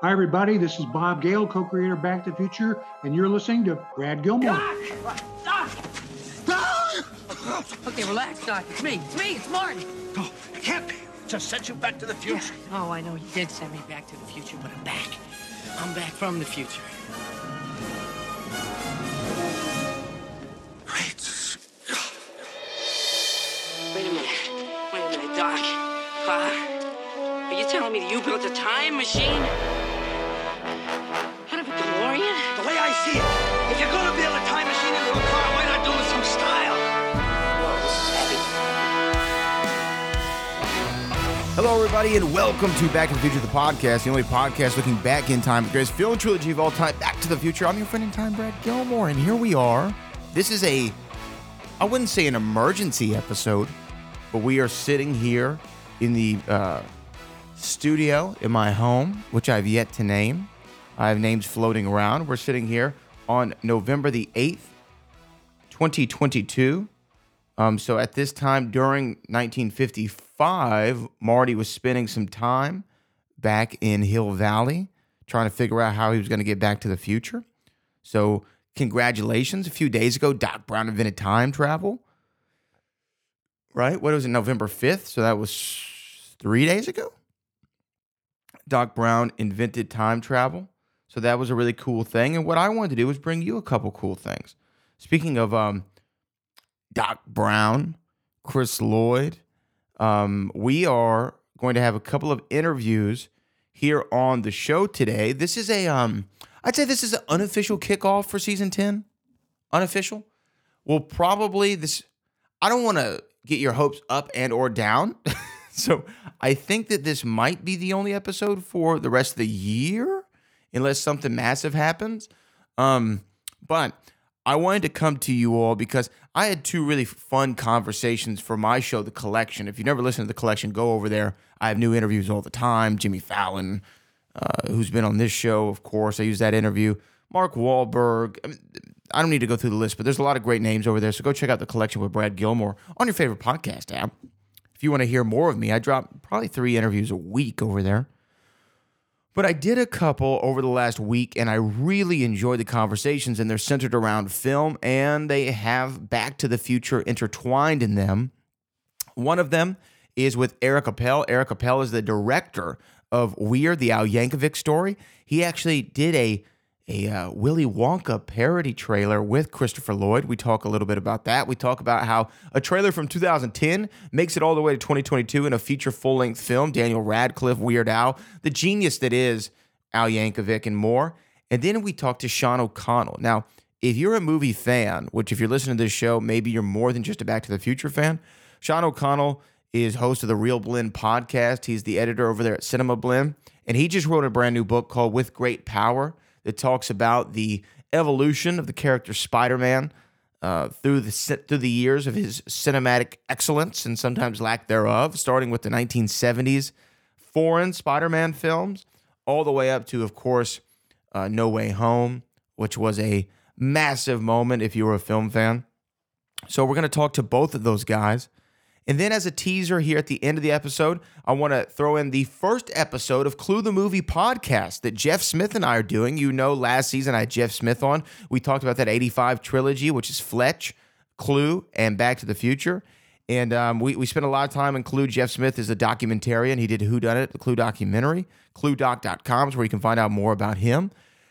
Hi, everybody. This is Bob Gale, co-creator of Back to the Future, and you're listening to Brad Gilmore. Doc! Doc! Okay, relax, Doc. It's me. It's me. It's Marty. Oh, it can't be. Just sent you back to the future. Oh, I know you did send me back to the future, but I'm back. I'm back from the future. Great Scott. Wait a minute. Wait a minute, Doc. Uh, are you telling me that you built a time machine? Out DeLorean? The way I see it, if you're gonna build a time machine into a car, why not do it some style? Whoa, this is heavy. Hello, everybody, and welcome to Back to the Future, the podcast, the only podcast looking back in time, the greatest film trilogy of all time, Back to the Future. I'm your friend in time, Brad Gilmore, and here we are. This is a, I wouldn't say an emergency episode, but we are sitting here in the uh, studio in my home, which I've yet to name. I have names floating around. We're sitting here on November the 8th, 2022. Um, so at this time during 1955, Marty was spending some time back in Hill Valley trying to figure out how he was going to get back to the future. So congratulations. A few days ago, Doc Brown invented time travel. Right? What was it, November 5th? So that was three days ago. Doc Brown invented time travel. So that was a really cool thing. And what I wanted to do was bring you a couple cool things. Speaking of um, Doc Brown, Chris Lloyd. Um, we are going to have a couple of interviews here on the show today. This is a, um, I'd say this is an unofficial kickoff for season 10. Unofficial. Well, probably this, I don't want to get your hopes up and or down. so I think that this might be the only episode for the rest of the year, unless something massive happens. Um, but I wanted to come to you all because I had two really fun conversations for my show, The Collection. If you never listened to The Collection, go over there. I have new interviews all the time. Jimmy Fallon, uh, who's been on this show, of course. I use that interview. Mark Wahlberg. I, mean, I don't need to go through the list, but there's a lot of great names over there. So go check out The Collection with Brad Gilmore on your favorite podcast app. If you want to hear more of me, I drop probably three interviews a week over there. But I did a couple over the last week and I really enjoyed the conversations, and they're centered around film and they have Back to the Future intertwined in them. One of them is with Eric Appel. Eric Appel is the director of Weird, the Al Yankovic story. He actually did a a uh, Willy Wonka parody trailer with Christopher Lloyd. We talk a little bit about that. We talk about how a trailer from 2010 makes it all the way to 2022 in a feature full length film. Daniel Radcliffe, Weird Al, the genius that is Al Yankovic, and more. And then we talk to Sean O'Connell. Now, if you're a movie fan, which if you're listening to this show, maybe you're more than just a Back to the Future fan, Sean O'Connell is host of the ReelBlend podcast. He's the editor over there at Cinema Blend. And he just wrote a brand new book called With Great Power that talks about the evolution of the character Spider-Man uh, through the through the years of his cinematic excellence and sometimes lack thereof, starting with the 1970s foreign Spider-Man films, all the way up to, of course, uh, No Way Home, which was a massive moment if you were a film fan. So we're going to talk to both of those guys. And then, as a teaser here at the end of the episode, I want to throw in the first episode of Clue the Movie podcast that Jeff Smith and I are doing. You know, last season I had Jeff Smith on. We talked about that 85 trilogy, which is Fletch, Clue, and Back to the Future. And um, we, we spent a lot of time in Clue. Jeff Smith is a documentarian. He did Who Done It, the Clue documentary. ClueDoc.com is where you can find out more about him.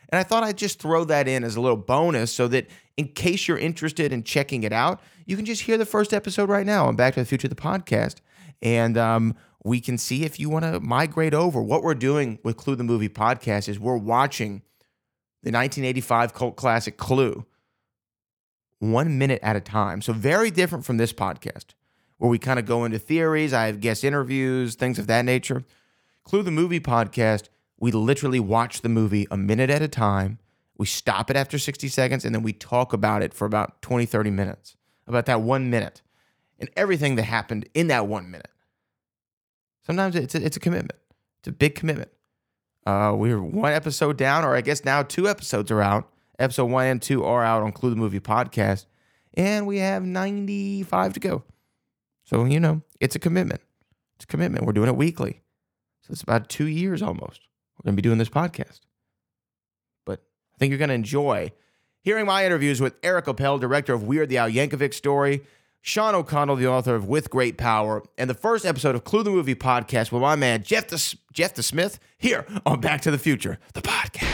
And I thought I'd just throw that in as a little bonus so that in case you're interested in checking it out, you can just hear the first episode right now on Back to the Future, the podcast. And um, we can see if you want to migrate over. What we're doing with Clue the Movie podcast is we're watching the 1985 cult classic Clue one minute at a time. So, very different from this podcast where we kind of go into theories. I have guest interviews, things of that nature. Clue the Movie podcast, We literally watch the movie a minute at a time. We stop it after 60 seconds and then we talk about it for about 20, 30 minutes, about that one minute and everything that happened in that one minute. Sometimes it's a, it's a commitment, it's a big commitment. Uh, we're one episode down, or I guess now two episodes are out. Episode one and two are out on Clue the Movie podcast, and we have 95 to go. So, you know, it's a commitment. It's a commitment. We're doing it weekly. So it's about two years almost. We're going to be doing this podcast. I think you're going to enjoy hearing my interviews with Eric Appel, director of Weird the Al Yankovic Story, Sean O'Connell, the author of With Great Power, and the first episode of Clue the Movie podcast with my man Jeff the, Jeff the Smith here on Back to the Future, the podcast.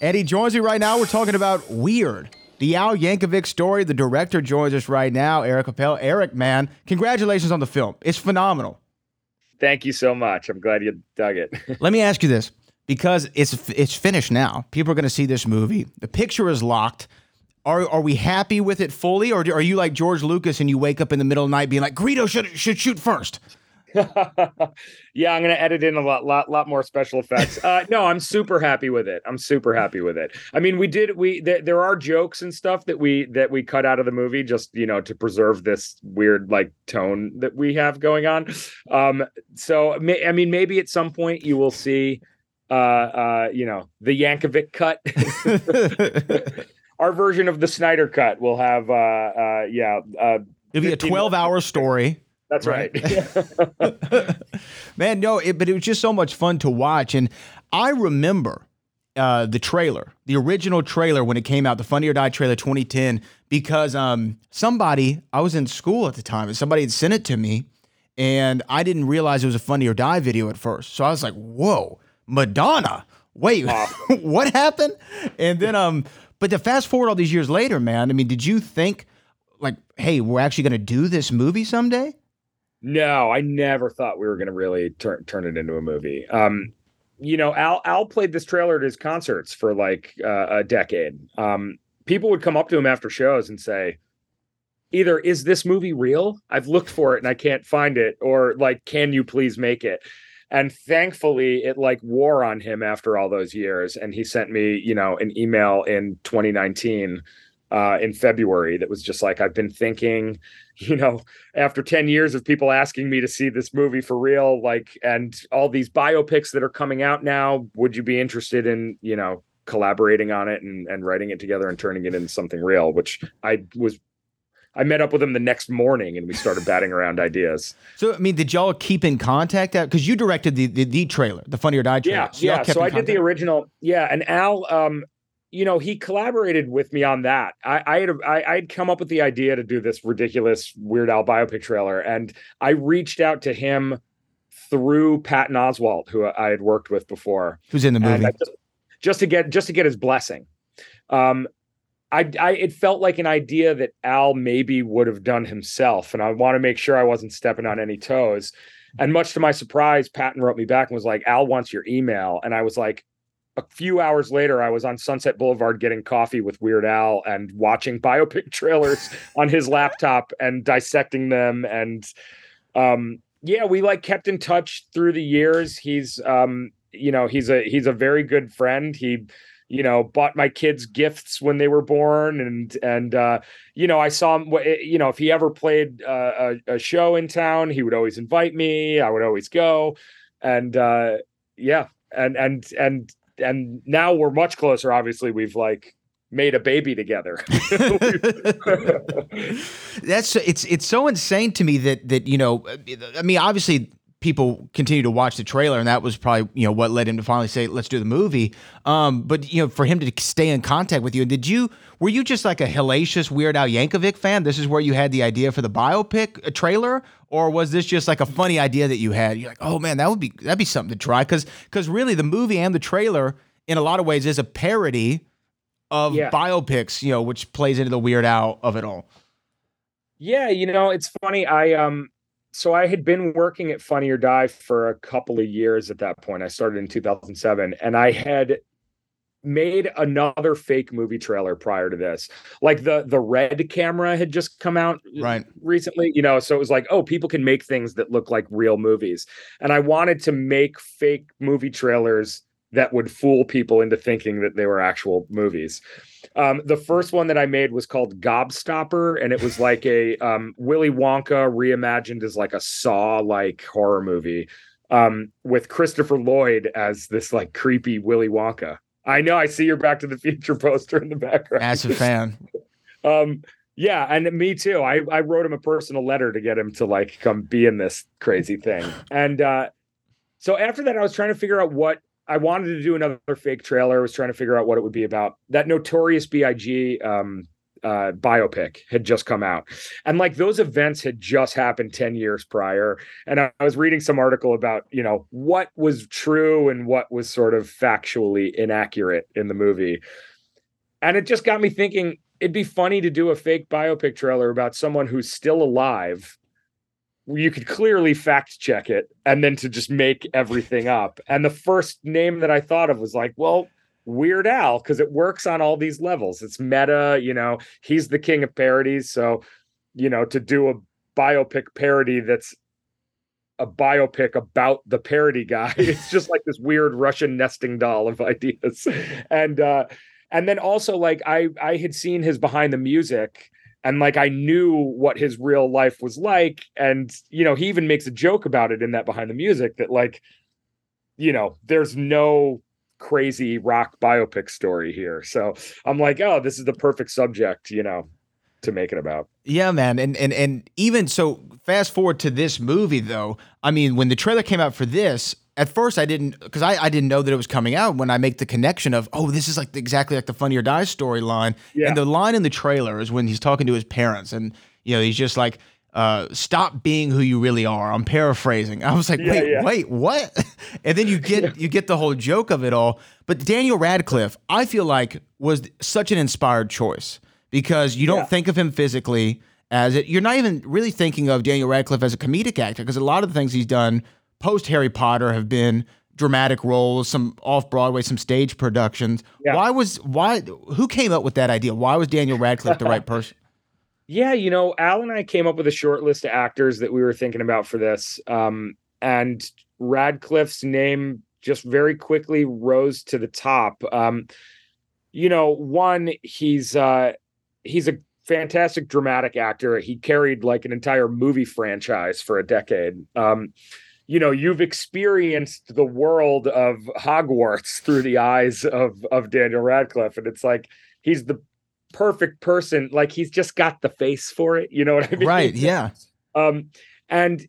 Eddie joins me right now. We're talking about Weird, the Al Yankovic story. The director joins us right now, Eric Appel. Eric, man, congratulations on the film. It's phenomenal. Thank you so much. I'm glad you dug it. Let me ask you this because it's it's finished now. People are going to see this movie. The picture is locked. Are are we happy with it fully, or are you like George Lucas and you wake up in the middle of the night being like, Greedo should should shoot first? yeah, I'm gonna edit in a lot, lot, lot more special effects. Uh, no, I'm super happy with it. I'm super happy with it. I mean, we did we th- there are jokes and stuff that we that we cut out of the movie just you know to preserve this weird like tone that we have going on. Um, so may, I mean, maybe at some point you will see, uh, uh, you know, the Yankovic cut. Our version of the Snyder cut will have, uh, uh, yeah, uh, it'll be a 12 hour story. That's right. right. Man, no, it, but it was just so much fun to watch. And I remember uh, the trailer, the original trailer when it came out, the Funny or Die trailer 2010, because um, somebody, I was in school at the time, and somebody had sent it to me, and I didn't realize it was a Funny or Die video at first. So I was like, whoa, Madonna. Wait, awesome. what happened? And then, um, but to fast forward all these years later, man, I mean, did you think, like, hey, we're actually going to do this movie someday? No, I never thought we were going to really turn turn it into a movie. Um, you know, Al Al played this trailer at his concerts for like uh, a decade. Um, people would come up to him after shows and say, either is this movie real? I've looked for it and I can't find it, or like, can you please make it? And thankfully, it like wore on him after all those years, and he sent me, you know, an email in 2019 uh, in February that was just like, I've been thinking, you know, after 10 years of people asking me to see this movie for real, like, and all these biopics that are coming out now, would you be interested in, you know, collaborating on it and, and writing it together and turning it into something real, which I was I met up with him the next morning and we started batting around ideas. So, I mean, did y'all keep in contact? Because you directed the, the, the trailer, the Funny or Die trailer. Yeah, so yeah. So I did the original. Yeah, and Al, um, you know, he collaborated with me on that. I, I had I, I'd come up with the idea to do this ridiculous Weird Al biopic trailer, and I reached out to him through Patton Oswalt, who I had worked with before, who's in the movie, just, just, to get just to get his blessing. Um, I, I it felt like an idea that Al maybe would have done himself, and I want to make sure I wasn't stepping on any toes. And much to my surprise, Patton wrote me back and was like, "Al wants your email," and I was like, a few hours later, I was on Sunset Boulevard getting coffee with Weird Al and watching biopic trailers on his laptop and dissecting them. And um, yeah, we like kept in touch through the years. He's um, you know, he's a he's a very good friend. He you know bought my kids gifts when they were born and and uh you know i saw him eh, you know if he ever played uh, a, a show in town he would always invite me i would always go and uh yeah and and and and now we're much closer. Obviously, we've like made a baby together. That's it's it's so insane to me that that you know, I mean, obviously people continue to watch the trailer, and that was probably you know what led him to finally say, "Let's do the movie." Um, but you know, for him to stay in contact with you, did you were you just like a hellacious Weird Al Yankovic fan? This is where you had the idea for the biopic uh, trailer, or was this just like a funny idea that you had? You're like, "Oh man, that would be that'd be something to try," because because really the movie and the trailer in a lot of ways is a parody of yeah. biopics, you know, which plays into the Weird Al of it all. Yeah, you know, it's funny. I um so I had been working at Funny or Die for a couple of years at that point. I started in 2007 and I had made another fake movie trailer prior to this. Like the the red camera had just come out Right. recently, you know, so it was like, oh, people can make things that look like real movies. And I wanted to make fake movie trailers that would fool people into thinking that they were actual movies. Um, the first one that I made was called Gobstopper, and it was like a um, Willy Wonka reimagined as like a Saw like horror movie um, with Christopher Lloyd as this like creepy Willy Wonka. I know I see your Back to the Future poster in the background. As a fan. Um, yeah, and me too. I I wrote him a personal letter to get him to like come be in this crazy thing. And uh, so after that, I was trying to figure out what I wanted to do another fake trailer. I was trying to figure out what it would be about. That Notorious B.I.G. Um, uh, biopic had just come out, and like those events had just happened ten years prior. And I, I was reading some article about you know what was true and what was sort of factually inaccurate in the movie, and it just got me thinking. It'd be funny to do a fake biopic trailer about someone who's still alive you could clearly fact check it and then to just make everything up. And the first name that I thought of was like, well, Weird Al, because it works on all these levels. It's meta, you know, he's the king of parodies. So, you know, to do a biopic parody that's a biopic about the parody guy, it's just like this weird Russian nesting doll of ideas. And uh and then also like I I had seen his behind the music and like I knew what his real life was like and you know he even makes a joke about it in that behind the music that like you know there's no crazy rock biopic story here so I'm like oh this is the perfect subject you know to make it about Yeah, man. And and and even so fast forward to this movie though. I mean, when the trailer came out for this, at first I didn't because I, I didn't know that it was coming out when I make the connection of, oh, this is like exactly like the Funny or Die storyline. Yeah. And the line in the trailer is when he's talking to his parents and you know, he's just like uh, stop being who you really are. I'm paraphrasing. I was like, Yeah, wait, yeah. wait, what? and then you get you get the whole joke of it all. But Daniel Radcliffe, I feel like was such an inspired choice because you don't think of him physically as it. You're not even really thinking of Daniel Radcliffe as a comedic actor because a lot of the things he's done post Harry Potter have been dramatic roles, some off Broadway, some stage productions. Yeah. Why was why who came up with that idea? Why was Daniel Radcliffe the right person? Yeah, you know, Al and I came up with a short list of actors that we were thinking about for this. Um, and Radcliffe's name just very quickly rose to the top. Um, you know, one, he's uh he's a fantastic dramatic actor. He carried like an entire movie franchise for a decade. Um, you know, you've experienced the world of Hogwarts through the eyes of of Daniel Radcliffe, and it's like he's the perfect person. Like he's just got the face for it. You know what I mean? right? Yeah. Um, and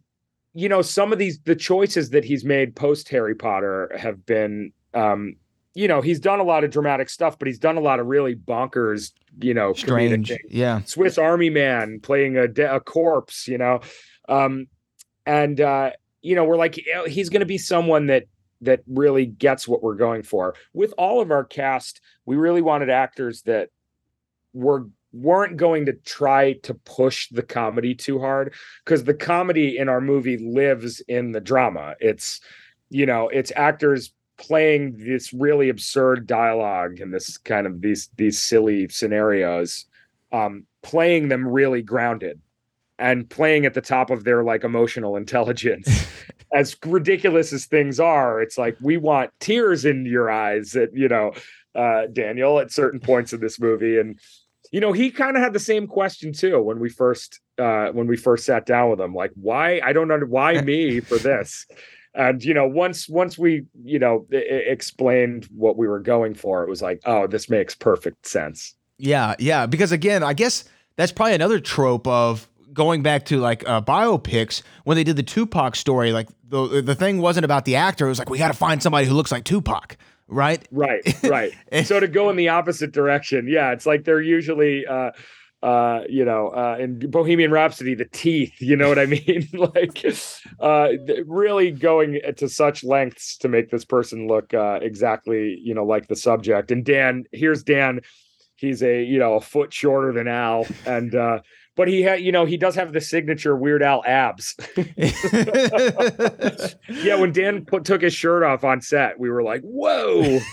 you know, some of these the choices that he's made post Harry Potter have been um, you know, he's done a lot of dramatic stuff, but he's done a lot of really bonkers, you know, Strange. Yeah. Swiss Army Man playing a, de- a corpse, you know, um, and uh, you know we're like he's going to be someone that that really gets what we're going for. With all of our cast, we really wanted actors that were weren't going to try to push the comedy too hard because the comedy in our movie lives in the drama. It's you know it's actors playing this really absurd dialogue and this kind of these these silly scenarios um playing them really grounded and playing at the top of their like emotional intelligence. As ridiculous as things are it's like we want tears in your eyes at you know uh daniel at certain points in this movie. And you know he kind of had the same question too when we first uh when we first sat down with him like why i don't know why me for this? And you know once once we you know e- explained what we were going for it was like oh this makes perfect sense. Yeah, yeah. Because again, I guess that's probably another trope of going back to like uh, biopics when they did the Tupac story. Like the the thing wasn't about the actor; it was like we got to find somebody who looks like Tupac, right? right right so to go in the opposite direction yeah it's like they're usually uh uh you know uh in bohemian rhapsody the teeth you know what i mean like uh really going to such lengths to make this person look uh exactly you know like the subject and dan here's dan he's a you know a foot shorter than al and uh but he had you know he does have the signature weird al abs yeah when dan put, took his shirt off on set we were like whoa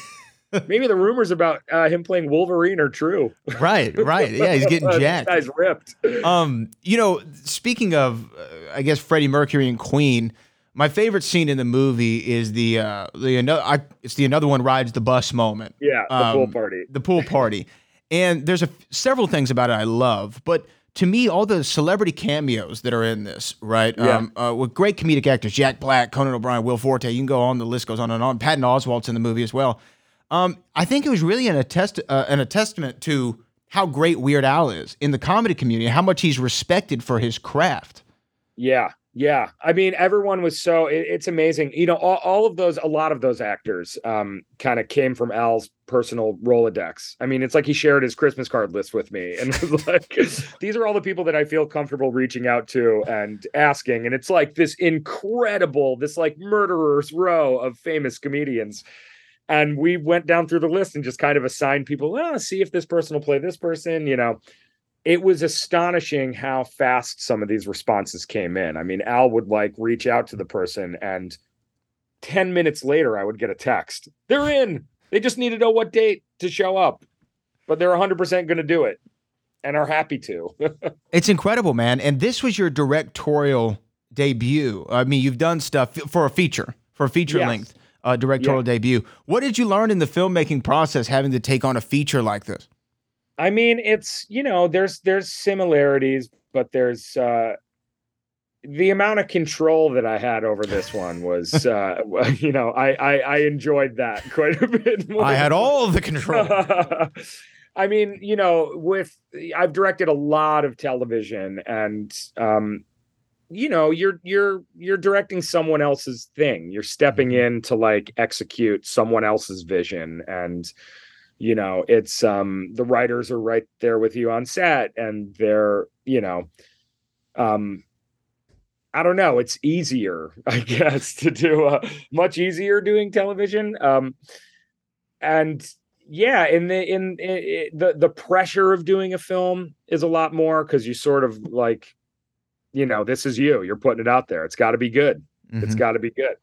Maybe the rumors about uh, him playing Wolverine are true. Right, right. Yeah, he's getting This jacked. guy's ripped. Um, you know, speaking of, uh, I guess Freddie Mercury and Queen. My favorite scene in the movie is the uh, the another. I, it's the another one rides the bus moment. Yeah, the pool Um, party. The pool party, and there's a several things about it I love, but to me, all the celebrity cameos that are in this, right? Yeah. Um, uh, with great comedic actors, Jack Black, Conan O'Brien, Will Forte. You can go on. The list goes on and on. Patton Oswalt's in the movie as well. Um, I think it was really an attest uh, an a testament to how great Weird Al is in the comedy community, how much he's respected for his craft. Yeah, yeah. I mean, everyone was so. It, it's amazing. You know, all, all of those, a lot of those actors, um, kind of came from Al's personal Rolodex. I mean, it's like he shared his Christmas card list with me, and was like, these are all the people that I feel comfortable reaching out to and asking. And it's like this incredible, this like murderer's row of famous comedians. And we went down through the list and just kind of assigned people. Well, see if this person will play this person. You know, it was astonishing how fast some of these responses came in. I mean, Al would like reach out to the person, and 10 minutes later, I would get a text. They're in. They just need to know what date to show up, but they're 100% going to do it and are happy to. It's incredible, man. And this was your directorial debut. I mean, you've done stuff for a feature, for a feature Yes. length uh, directorial debut. What did you learn in the filmmaking process having to take on a feature like this? I mean, it's you know, there's there's similarities, but there's uh the amount of control that I had over this one was uh you know, I I, I enjoyed that quite a bit more. I had all of the control. I mean, you know, with I've directed a lot of television and um you know, you're you're you're directing someone else's thing. You're stepping in to like execute someone else's vision and you know, it's um the writers are right there with you on set and they're, you know, um I don't know, it's easier, I guess, to do uh, much easier doing television. Um and yeah in the in, in, the the pressure of doing a film is a lot more because you sort of like you know this is you you're putting it out there it's got to be good it's Mhm. got to be good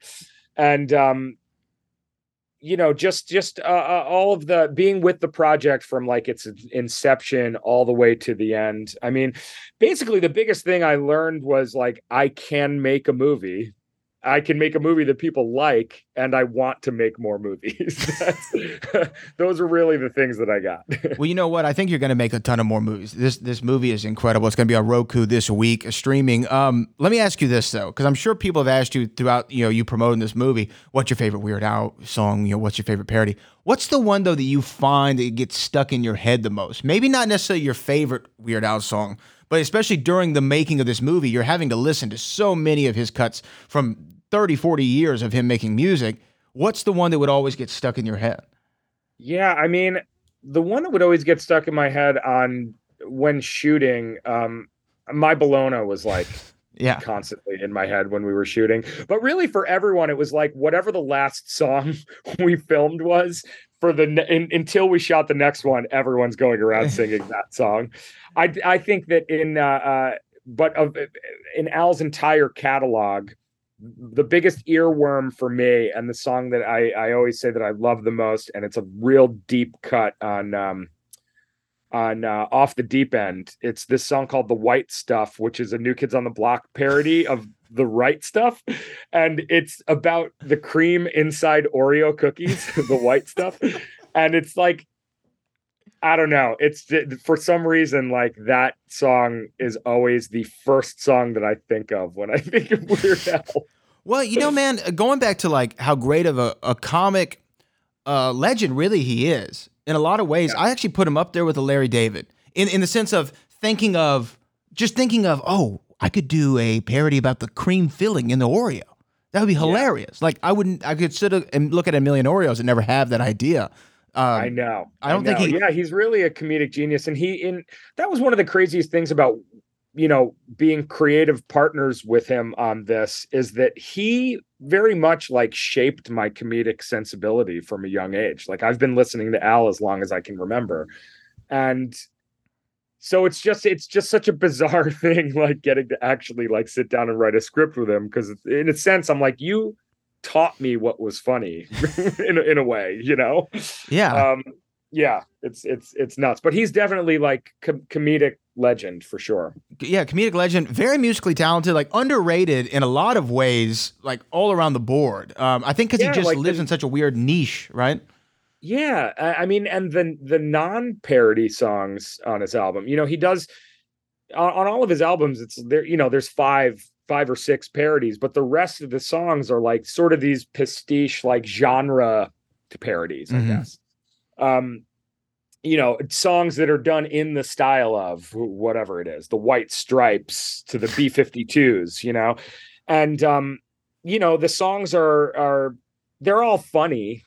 and um you know just just uh, uh, all of the being with the project from like its inception all the way to the end. I mean basically the biggest thing i learned was like i can make a movie I can make a movie that people like, and I want to make more movies. Those are really the things that I got. Well, you know what? I think you're going to make a ton of more movies. This this movie is incredible. It's going to be on Roku this week, uh, streaming. Um, let me ask you this though, because I'm sure people have asked you throughout, you know, you promoting this movie. What's your favorite Weird Al song? You know, what's your favorite parody? What's the one though that you find that gets stuck in your head the most? Maybe not necessarily your favorite Weird Al song, but especially during the making of this movie, you're having to listen to so many of his cuts from 30, 40 years of him making music. What's the one that would always get stuck in your head? yeah, I mean, the one that would always get stuck in my head on when shooting, um, my Bologna was like Yeah. constantly in my head when we were shooting. But really, for everyone, it was like whatever the last song we filmed was for the in, until we shot the next one. Everyone's going around singing that song. I I think that in uh, uh but of in Al's entire catalog. The biggest earworm for me, and the song that I, I always say that I love the most, and it's a real deep cut on um, on uh, off the deep end. It's this song called "The White Stuff," which is a New Kids on the Block parody of the right stuff, and it's about the cream inside Oreo cookies, the white stuff, and it's like. I don't know. It's for some reason like that song is always the first song that I think of when I think of Weird Al. Well, you know, man, going back to like how great of a, a comic uh, legend really he is, in a lot of ways, I actually put him up there with a Larry David in, in the sense of thinking of just thinking of, oh, I could do a parody about the cream filling in the Oreo. That would be hilarious. Like I wouldn't, I could sit and look at a million Oreos and never have that idea. Um, I know. I don't think know. he- Yeah, he's really a comedic genius, and he in that was one of the craziest things about you know being creative partners with him on this is that he very much like shaped my comedic sensibility from a young age. Like I've been listening to Al as long as I can remember, and so it's just it's just such a bizarre thing like getting to actually like sit down and write a script with him because in a sense i'm like you taught me what was funny in a, in a way, you know. Yeah. Um, yeah, it's it's it's nuts. But he's definitely like com- comedic legend for sure. yeah, comedic legend, very musically talented, like underrated in a lot of ways, like all around the board. Um, I think because Yeah, he just like lives the- in such a weird niche, right? Yeah, I, I mean, and the the non parody songs on his album, you know, he does on, on all of his albums. It's there, you know, there's five five or six parodies, but the rest of the songs are like sort of these pastiche like genre to parodies, Mhm. I guess. Um, you know, songs that are done in the style of whatever it is, the White Stripes to the B52s, you know, and um, you know, the songs are are they're all funny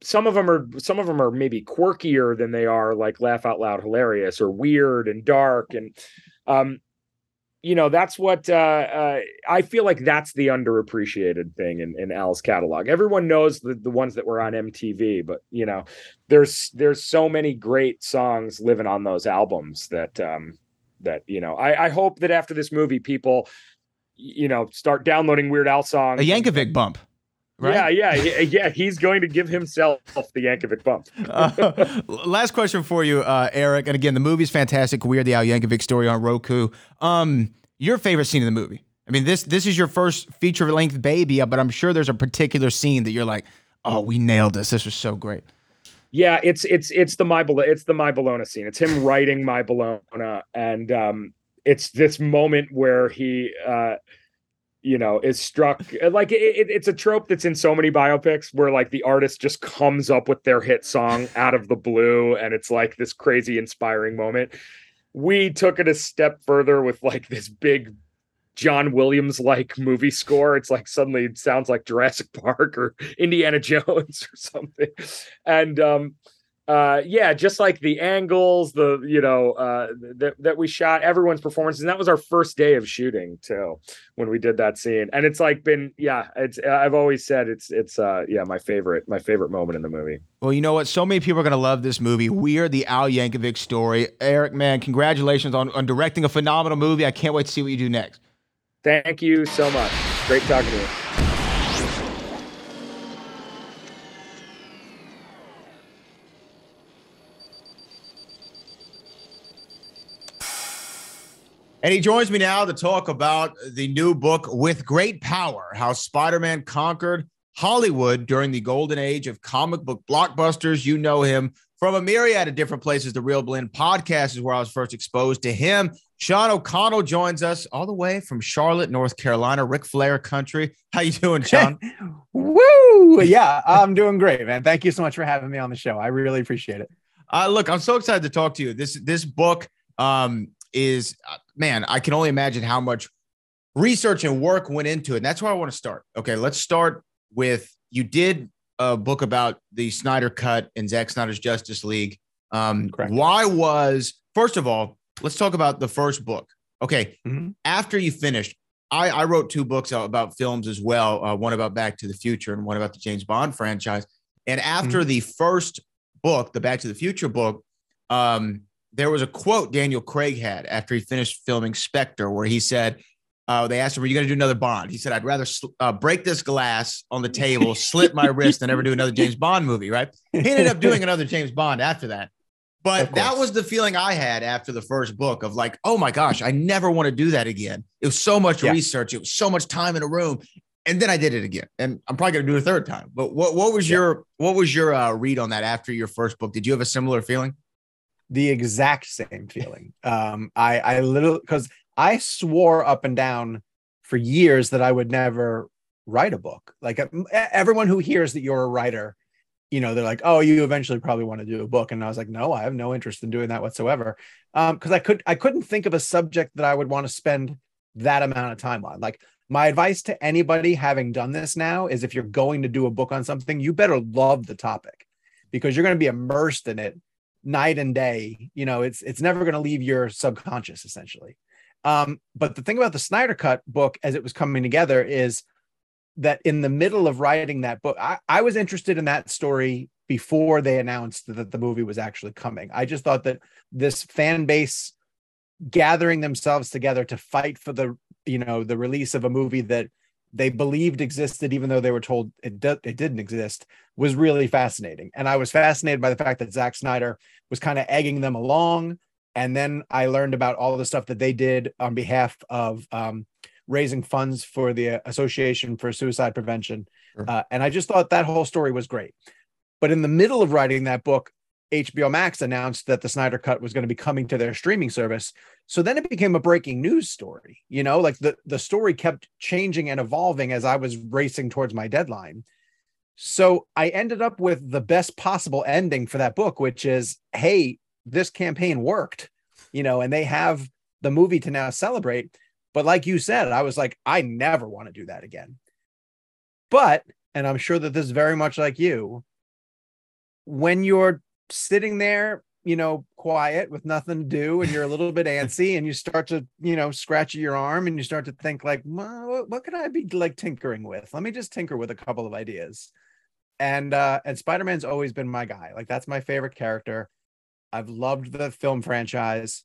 some of them are some of them are maybe quirkier than they are like laugh out loud hilarious or weird and dark and um you know that's what uh, uh i feel like that's the underappreciated thing in, in al's catalog. Everyone knows the, the ones that were on mtv but you know there's there's so many great songs living on those albums that um that you know i i hope that after this movie people you know start downloading weird al songs A and- Yankovic bump, right? yeah, yeah, yeah. He's going to give himself the Yankovic bump. Uh, last question for you, uh, Eric. And again, the movie's fantastic. Weird the Al Yankovic story on Roku. Um, your favorite scene in the movie? I mean, this this is your first feature length baby, but I'm sure there's a particular scene that you're like, oh, we nailed this. This was so great. Yeah, it's it's it's the my it's the my Bologna scene. It's him writing my Bologna, and um, it's this moment where he, uh, you know, is struck like it, it, it's a trope that's in so many biopics where like the artist just comes up with their hit song out of the blue, and it's like this crazy inspiring moment. We took it a step further with like this big John Williams like movie score. It's like suddenly it sounds like Jurassic Park or Indiana Jones or something. And um uh yeah, just like the angles, the you know, uh that that we shot everyone's performances. And that was our first day of shooting too when we did that scene. And it's like been yeah, it's I've always said it's it's uh yeah, my favorite my favorite moment in the movie. Well, you know what? So many people are going to love this movie. Weird the Al Yankovic story. Eric, man, congratulations on, on directing a phenomenal movie. I can't wait to see what you do next. Thank you so much. Great talking to you. And he joins me now to talk about the new book, With Great Power How Spider Man Conquered Hollywood During the Golden Age of Comic Book Blockbusters. You know him from a myriad of different places. The ReelBlend podcast is where I was first exposed to him. Sean O'Connell joins us all the way from Charlotte, North Carolina, Ric Flair country. How you doing, Sean? Woo! Yeah, I'm doing great, man. Thank you so much for having me on the show. I really appreciate it. Uh, look, I'm so excited to talk to you. This this book um, is uh, man. I can only imagine how much research and work went into it. And that's where I want to start. Okay, let's start with you did a book about the Snyder Cut and Zack Snyder's Justice League. Um, Correct. why was first of all, let's talk about the first book. Okay, Mhm. after you finished, I, I wrote two books about films as well. Uh, one about Back to the Future and one about the James Bond franchise. And after the first book, the Back to the Future book, um, there was a quote Daniel Craig had after he finished filming Spectre, where he said, uh, "They asked him, are you going to do another Bond?" He said, "I'd rather sl- uh, break this glass on the table, slit my wrist, than ever do another James Bond movie." Right? He ended up doing another James Bond after that. But that was the feeling I had after the first book of like, oh my gosh, I never want to do that again. It was so much Yeah. research, it was so much time in a room, and then I did it again, and I'm probably going to do it a third time. But what what was Yeah. your what was your uh, read on that after your first book? Did you have a similar feeling? The exact same feeling. Um, I I literally because I swore up and down for years that I would never write a book. Like uh, everyone who hears that you're a writer, you know, they're like, "Oh, you eventually probably want to do a book," and I was like, "No, I have no interest in doing that whatsoever," because I could I couldn't think of a subject that I would want to spend that amount of time on. Like my advice to anybody having done this now is if you're going to do a book on something, you better love the topic because you're going to be immersed in it night and day. You know, it's it's never going to leave your subconscious essentially. Um, but the thing about the Snyder Cut book as it was coming together is that in the middle of writing that book, I, I was interested in that story before they announced that the movie was actually coming. I just thought that this fan base gathering themselves together to fight for the you know the release of a movie that they believed existed, even though they were told it, do- it didn't exist, was really fascinating. And I was fascinated by the fact that Zack Snyder was kind of egging them along. And then I learned about all the stuff that they did on behalf of um, raising funds for the Association for Suicide Prevention. Sure. Uh, and I just thought that whole story was great. But in the middle of writing that book, HBO Max announced that the Snyder Cut was going to be coming to their streaming service. So then it became a breaking news story. You know, like the, the story kept changing and evolving as I was racing towards my deadline. So I ended up with the best possible ending for that book, which is hey, this campaign worked, you know, and they have the movie to now celebrate. But like you said, I was like, I never want to do that again. But, and I'm sure that this is very much like you, when you're sitting there, you know, quiet with nothing to do, and you're a little bit antsy, and you start to, you know, scratch your arm, and you start to think like, what, what could I be like tinkering with? Let me just tinker with a couple of ideas. And uh, and Spider-Man's always been my guy. Like that's my favorite character. I've loved the film franchise,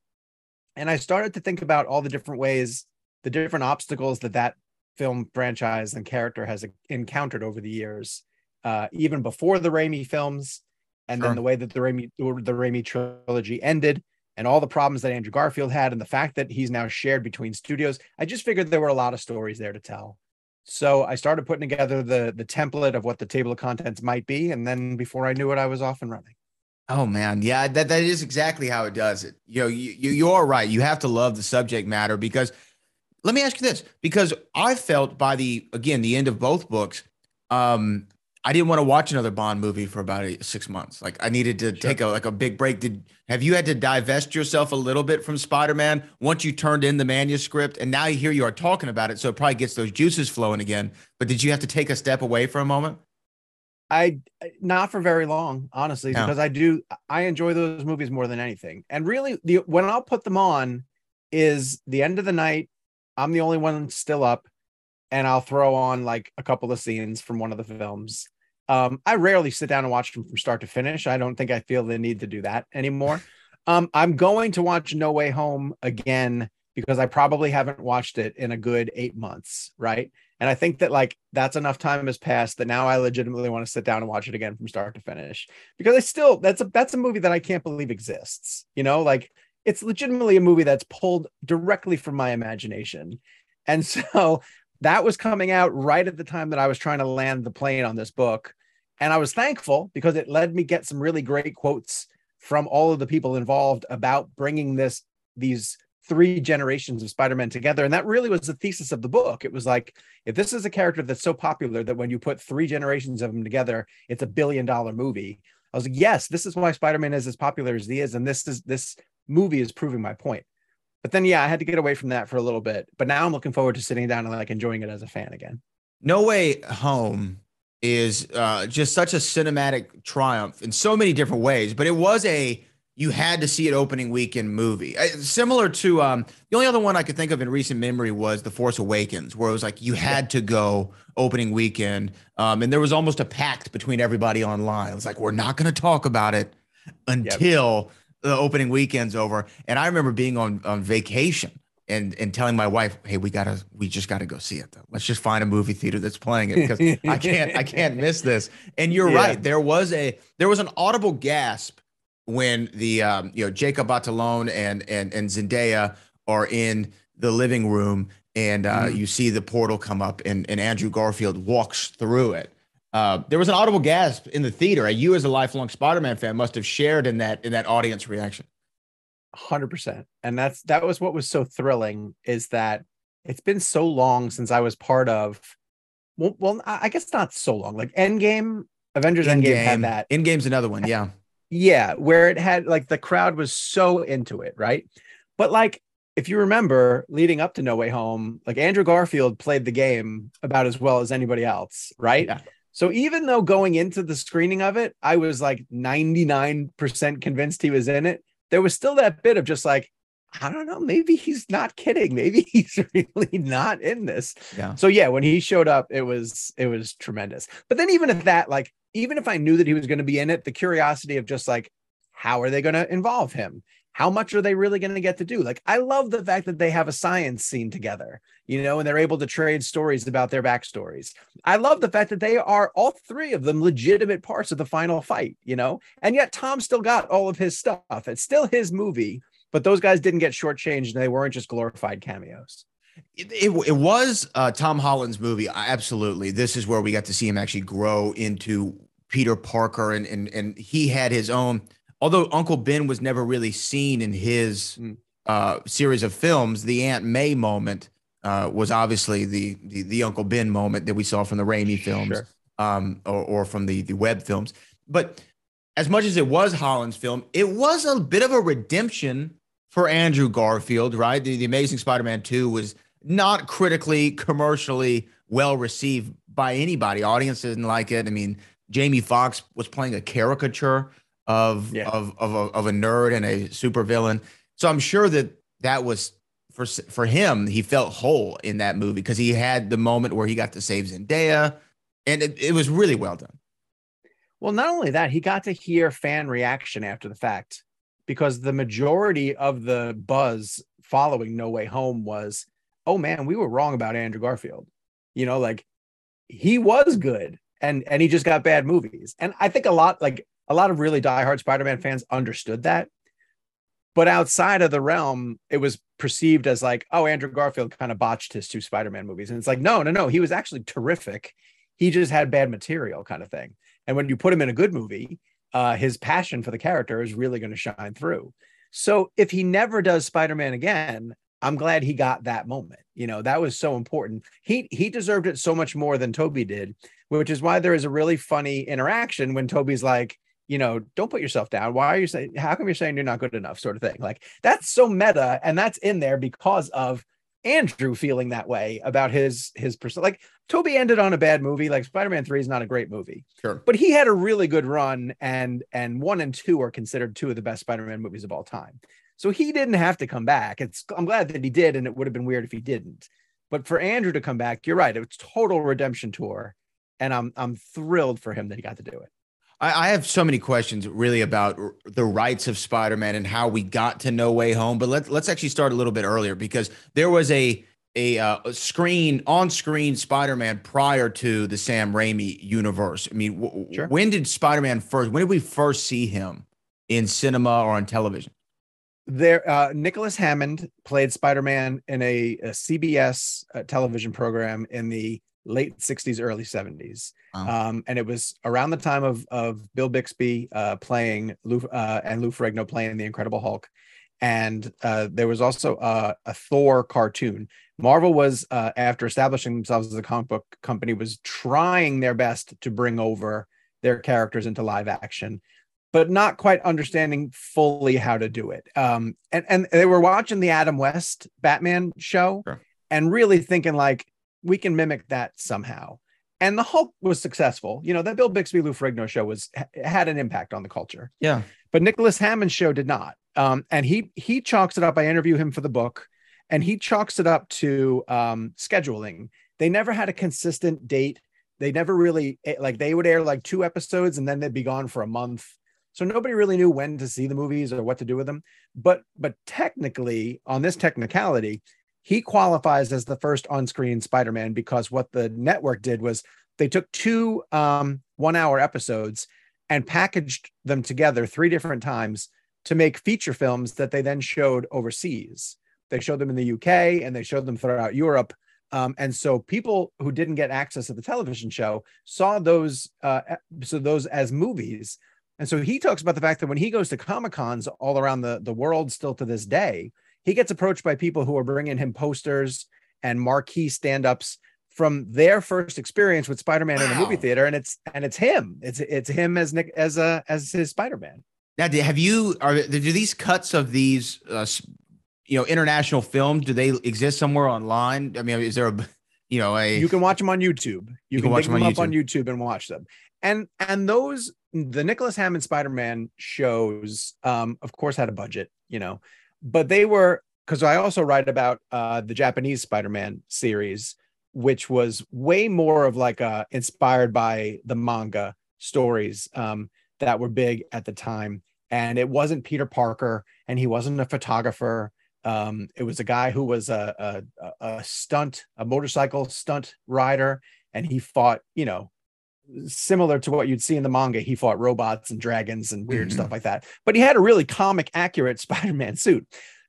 and I started to think about all the different ways, the different obstacles that that film franchise and character has encountered over the years, uh, even before the Raimi films and Sure. then the way that the Raimi the Raimi trilogy ended, and all the problems that Andrew Garfield had, and the fact that he's now shared between studios. I just figured there were a lot of stories there to tell. So I started putting together the the template of what the table of contents might be, and then before I knew it, I was off and running. Oh man, yeah, that that is exactly how it does it. You know, you, you you're right. You have to love the subject matter because let me ask you this because I felt by the again the end of both books, um, I didn't want to watch another Bond movie for about six months. Like I needed to take a like a big break. Did have you had to divest yourself a little bit from Spider Man once you turned in the manuscript and now here you are talking about it, so it probably gets those juices flowing again. But did you have to take a step away for a moment? I not for very long, honestly, Yeah. because I do I enjoy those movies more than anything. And really, the when I'll put them on is the end of the night. I'm the only one still up, and I'll throw on like a couple of scenes from one of the films. Um, I rarely sit down and watch them from start to finish. I don't think I feel the need to do that anymore. um, I'm going to watch No Way Home again because I probably haven't watched it in a good eight months, right? And I think that like that's enough time has passed that now I legitimately want to sit down and watch it again from start to finish because I still that's a that's a movie that I can't believe exists. You know, like it's legitimately a movie that's pulled directly from my imagination. And so that was coming out right at the time that I was trying to land the plane on this book. And I was thankful because it led me get some really great quotes from all of the people involved about bringing this these three generations of Spider-Man together. And that really was the thesis of the book. It was like, if this is a character that's so popular that when you put three generations of them together, it's a billion dollar movie. I was like, yes, this is why Spider-Man is as popular as he is. And this is this movie is proving my point. But then yeah, I had to get away from that for a little bit. But now I'm looking forward to sitting down and like enjoying it as a fan again. No Way Home is uh, just such a cinematic triumph in so many different ways, but it was a you had to see it opening weekend movie. Uh, Similar to um, the only other one I could think of in recent memory was The Force Awakens, where it was like you had to go opening weekend, um, and there was almost a pact between everybody online. It was like we're not going to talk about it until the opening weekend's over. And I remember being on on vacation and and telling my wife, "Hey, we gotta, we just gotta go see it though. Let's just find a movie theater that's playing it because I can't, I can't miss this." And you're Yeah. right. There was a there was an audible gasp when the um, you know Jacob Batalon and and and Zendaya are in the living room and uh, Mhm. you see the portal come up and and Andrew Garfield walks through it. Uh, there was an audible gasp in the theater. You, as a lifelong Spider-Man fan, must have shared in that in that audience reaction. Hundred percent. And that's that was what was so thrilling is that it's been so long since I was part of. Well, well, I I guess not so long. Like Endgame, Avengers Endgame had that. Endgame's another one. Yeah. Yeah, where it had like the crowd was so into it, right? But like if you remember leading up to No Way Home, like Andrew Garfield played the game about as well as anybody else, right? Yeah. So even though going into the screening of it, I was like 99% convinced he was in it, there was still that bit of just like, I don't know, maybe he's not kidding. Maybe he's really not in this. Yeah. So yeah, when he showed up, it was it was tremendous. But then even at that, like even if I knew that he was going to be in it, the curiosity of just like, how are they going to involve him? How much are they really going to get to do? Like, I love the fact that they have a science scene together, you know, and they're able to trade stories about their backstories. I love the fact that they are all three of them legitimate parts of the final fight, you know, and yet Tom still got all of his stuff. It's still his movie, but those guys didn't get shortchanged and they weren't just glorified cameos. It, it, it was uh, Tom Holland's movie. Absolutely. This is where we got to see him actually grow into Peter Parker, and and and he had his own. Although Uncle Ben was never really seen in his Mm. uh, series of films, the Aunt May moment uh, was obviously the, the the Uncle Ben moment that we saw from the Raimi films, Sure. um, or, or from the the Webb films. But as much as it was Holland's film, it was a bit of a redemption for Andrew Garfield, right? The, the Amazing Spider-Man 2 was not critically, commercially well received by anybody. Audiences didn't like it. I mean, Jamie Foxx was playing a caricature of Yeah. of of a, of a nerd and a supervillain. So I'm sure that that was for for him. He felt whole in that movie because he had the moment where he got to save Zendaya, and it, it was really well done. Well, not only that, he got to hear fan reaction after the fact because the majority of the buzz following No Way Home was, oh man, we were wrong about Andrew Garfield. You know, like he was good and and he just got bad movies. And I think a lot like a lot of really diehard Spider-Man fans understood that. But outside of the realm, it was perceived as like, oh, Andrew Garfield kind of botched his two Spider-Man movies. And it's like, no, no, no, he was actually terrific. He just had bad material kind of thing. And when you put him in a good movie, uh, his passion for the character is really going to shine through. So if he never does Spider-Man again, I'm glad he got that moment. You know, that was so important. He he deserved it so much more than Tobey did, which is why there is a really funny interaction when Tobey's like, you know, don't put yourself down. Why are you saying how come you're saying you're not good enough? Sort of thing. Like that's so meta, and that's in there because of Andrew feeling that way about his his person. Like Tobey ended on a bad movie. Like Spider-Man 3 is not a great movie Sure. but he had a really good run and and one and two are considered two of the best spider-man movies of all time so he didn't have to come back it's i'm glad that he did and it would have been weird if he didn't but for andrew to come back you're right it's total redemption tour and i'm i'm thrilled for him that he got to do it I, I have so many questions really about r- the rights of Spider-Man and how we got to No Way Home. But let's let's actually start a little bit earlier because there was a a, uh, screen on screen Spider-Man prior to the Sam Raimi universe. I mean, w- Sure. when did Spider-Man first? When did we first see him in cinema or on television? there uh nicholas hammond played spider-man in a, a cbs uh, television program in the late 60s early 70s Wow. um and it was around the time of of bill bixby uh playing lou uh and lou ferrigno playing the incredible hulk and uh there was also uh, a thor cartoon marvel was uh after establishing themselves as a comic book company was trying their best to bring over their characters into live action but not quite understanding fully how to do it. Um, and and they were watching the Adam West Batman show Sure. and really thinking like we can mimic that somehow. And the Hulk was successful. You know, that Bill Bixby Lou Ferrigno show was had an impact on the culture, Yeah. but Nicholas Hammond's show did not. Um, and he he chalks it up. I interview him for the book, and he chalks it up to um, scheduling. They never had a consistent date. They never really eh, like they would air like two episodes and then they'd be gone for a month. So nobody really knew when to see the movies or what to do with them. But but technically, on this technicality, he qualifies as the first on-screen Spider-Man because what the network did was they took two um, one-hour episodes and packaged them together three different times to make feature films that they then showed overseas. They showed them in the UK and they showed them throughout Europe. Um, and so people who didn't get access to the television show saw those uh, so those as movies. And so he talks about the fact that when he goes to Comic Cons all around the, the world, still to this day, he gets approached by people who are bringing him posters and marquee stand-ups from their first experience with Spider-Man in the movie theater, and it's and it's him. It's it's him as Nick as a as his Spider-Man. Now, do- have you are do these cuts of these uh, you know international films do they exist somewhere online? I mean, is there a you know a You can watch them on YouTube. You, can can, watch them them on up on YouTube and watch them. And and those the Nicholas Hammond Spider-Man shows, um, of course, had a budget, you know, but they were because I also write about uh, the Japanese Spider-Man series, which was way more of like uh, inspired by the manga stories um, that were big at the time. and it wasn't Peter Parker, and he wasn't a photographer. Um, it was a guy who was a, a a stunt, a motorcycle stunt rider, and he fought, you know, similar to what you'd see in the manga. He fought robots and dragons and weird Mhm. stuff like that. But he had a really comic accurate Spider-Man suit.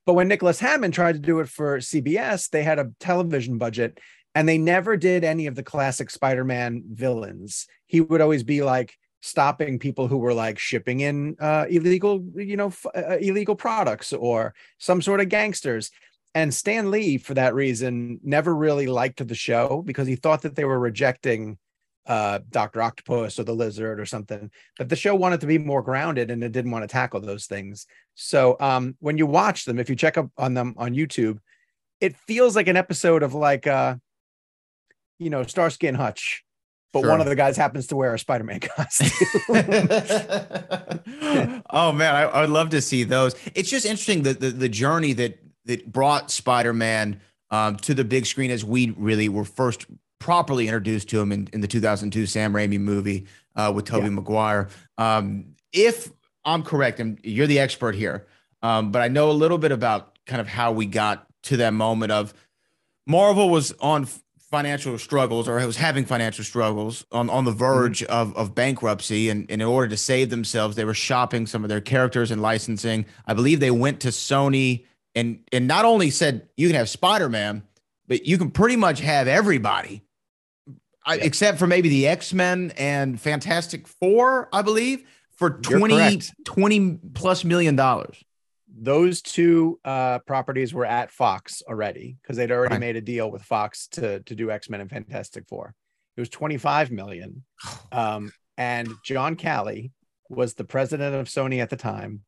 But when Nicholas Hammond tried to do it for CBS, they had a television budget and they never did any of the classic Spider-Man villains. He would always be like stopping people who were like shipping in uh, illegal, you know, f- uh, illegal products or some sort of gangsters. And Stan Lee, for that reason, never really liked the show because he thought that they were rejecting uh, Dr. Octopus or the Lizard or something. But the show wanted to be more grounded and it didn't want to tackle those things. So um, when you watch them, if you check up on them on YouTube, it feels like an episode of like, uh, you know, Starsky and Hutch, but Sure. one of the guys happens to wear a Spider-Man costume. oh man, I, I would love to see those. It's just interesting the the, the journey that that brought Spider-Man um, to the big screen as we really were first properly introduced to him in, in the 2002 Sam Raimi movie uh, with Tobey Yeah. Maguire. Um, if I'm correct, and you're the expert here, um, but I know a little bit about kind of how we got to that moment of Marvel was on financial struggles or was having financial struggles on, on the verge of, of bankruptcy. And, and in order to save themselves, they were shopping some of their characters and licensing. I believe they went to Sony and, and not only said, you can have Spider Man, but you can pretty much have everybody. I, except for maybe the X-Men and Fantastic Four, I believe, for You're 20, 20 plus million dollars. those two uh, properties were at Fox already because they'd already Right. made a deal with Fox to to do X Men and Fantastic Four. It was 25 million. Um, and John Calley was the president of Sony at the time.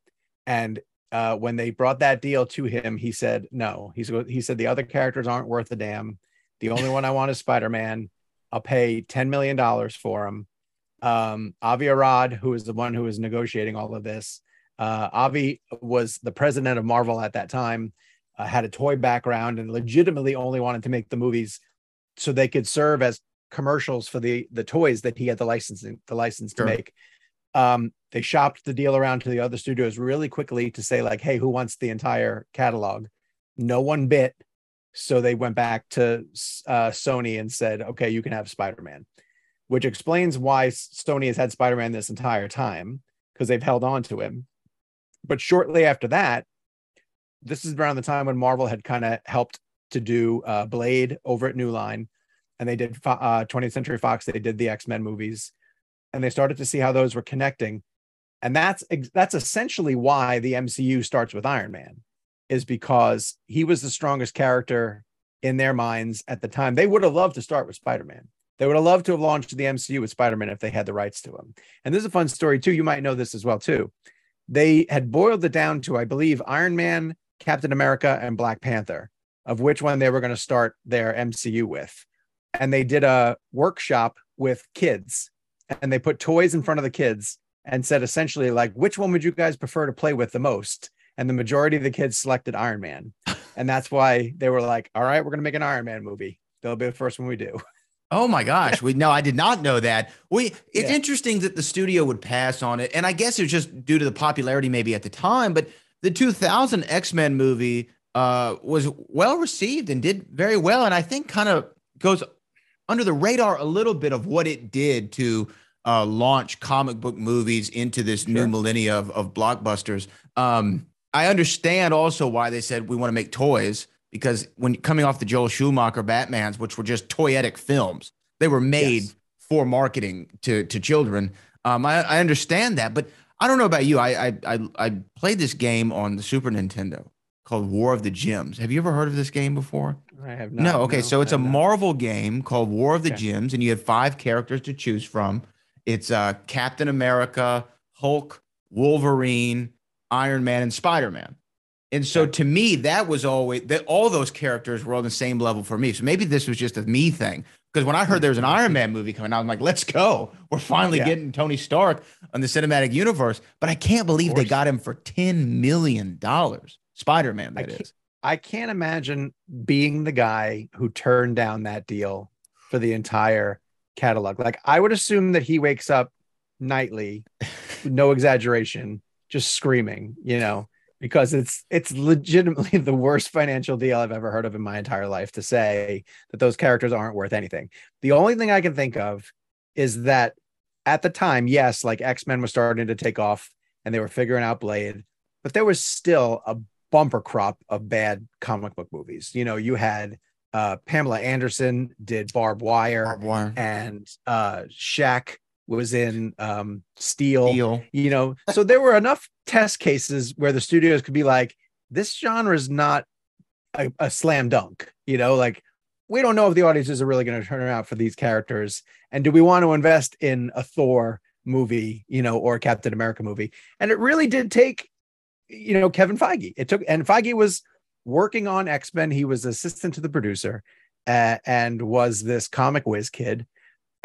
And uh, when they brought that deal to him, he said, no, he's, he said, the other characters aren't worth a damn. The only one I want is Spider Man. I'll pay $10 million for him. Um, Avi Arad, who is the one who was negotiating all of this, uh, Avi was the president of Marvel at that time, uh, had a toy background, and legitimately only wanted to make the movies so they could serve as commercials for the the toys that he had the licensing the license to make. Um, they shopped the deal around to the other studios really quickly to say like, "Hey, who wants the entire catalog?" No one bit, so they went back to uh, Sony and said, "Okay, you can have Spider Man," which explains why Sony has had Spider Man this entire time because they've held on to him. But shortly after that, this is around the time when Marvel had kind of helped to do uh, Blade over at New Line, and they did uh, 20th Century Fox. They did the X Men movies, and they started to see how those were connecting, and that's that's essentially why the MCU starts with Iron Man, is because he was the strongest character in their minds at the time. They would have loved to start with Spider Man. They would have loved to have launched the MCU with Spider Man if they had the rights to him. And this is a fun story too. You might know this as well too. They had boiled it down to, I believe, Iron Man, Captain America, and Black Panther, of which one they were going to start their MCU with. And they did a workshop with kids, and they put toys in front of the kids and said essentially like, which one would you guys prefer to play with the most? And the majority of the kids selected Iron Man, and that's why they were like, all right, we're going to make an Iron Man movie. That'll be the first one we do. Oh my gosh. We no, I did not know that. We it's Yeah. interesting that the studio would pass on it. And I guess it was just due to the popularity maybe at the time, but the 2000 X-Men movie uh was well received and did very well and I think kind of goes under the radar a little bit of what it did to uh, launch comic book movies into this new Sure. millennia of, of blockbusters. Um, I understand also why they said we want to make toys because when coming off the Joel Schumacher Batmans, which were just toyetic films, they were made Yes. for marketing to to children. Um, I, I understand that, but I don't know about you. I, I I I played this game on the Super Nintendo called War of the Gems. Have you ever heard of this game before? I have no. Okay, so it's a a Marvel game called War of the Okay. Gems, and you have five characters to choose from. It's uh, Captain America, Hulk, Wolverine, Iron Man, and Spider Man. And so to me, that was always that all those characters were on the same level for me. So maybe this was just a me thing. Because when I heard there was an mm-hmm. Iron Man movie coming out, I'm like, let's go. We're finally Yeah. getting Tony Stark on the cinematic universe. But I can't believe they got him for $10 million. Spider Man, I that can't- is. I can't imagine being the guy who turned down that deal for the entire catalog. Like I would assume that he wakes up nightly, no exaggeration, just screaming, you know, because it's it's legitimately the worst financial deal I've ever heard of in my entire life to say that those characters aren't worth anything. The only thing I can think of is that at the time, yes, like X-Men was starting to take off and they were figuring out Blade, but there was still a bumper crop of bad comic book movies. You know, you had uh, Pamela Anderson did Barb Wire, Barbed wire. and uh, Shaq was in um, Steel. Deal. You know, so there were enough test cases where the studios could be like, this genre is not a, a slam dunk. You know, like we don't know if the audiences are really going to turn out for these characters, and do we want to invest in a Thor movie, you know, or a Captain America movie? And it really did take, you know, Kevin Feige. It took, and Feige was working on X Men. He was assistant to the producer, uh, and was this comic whiz kid.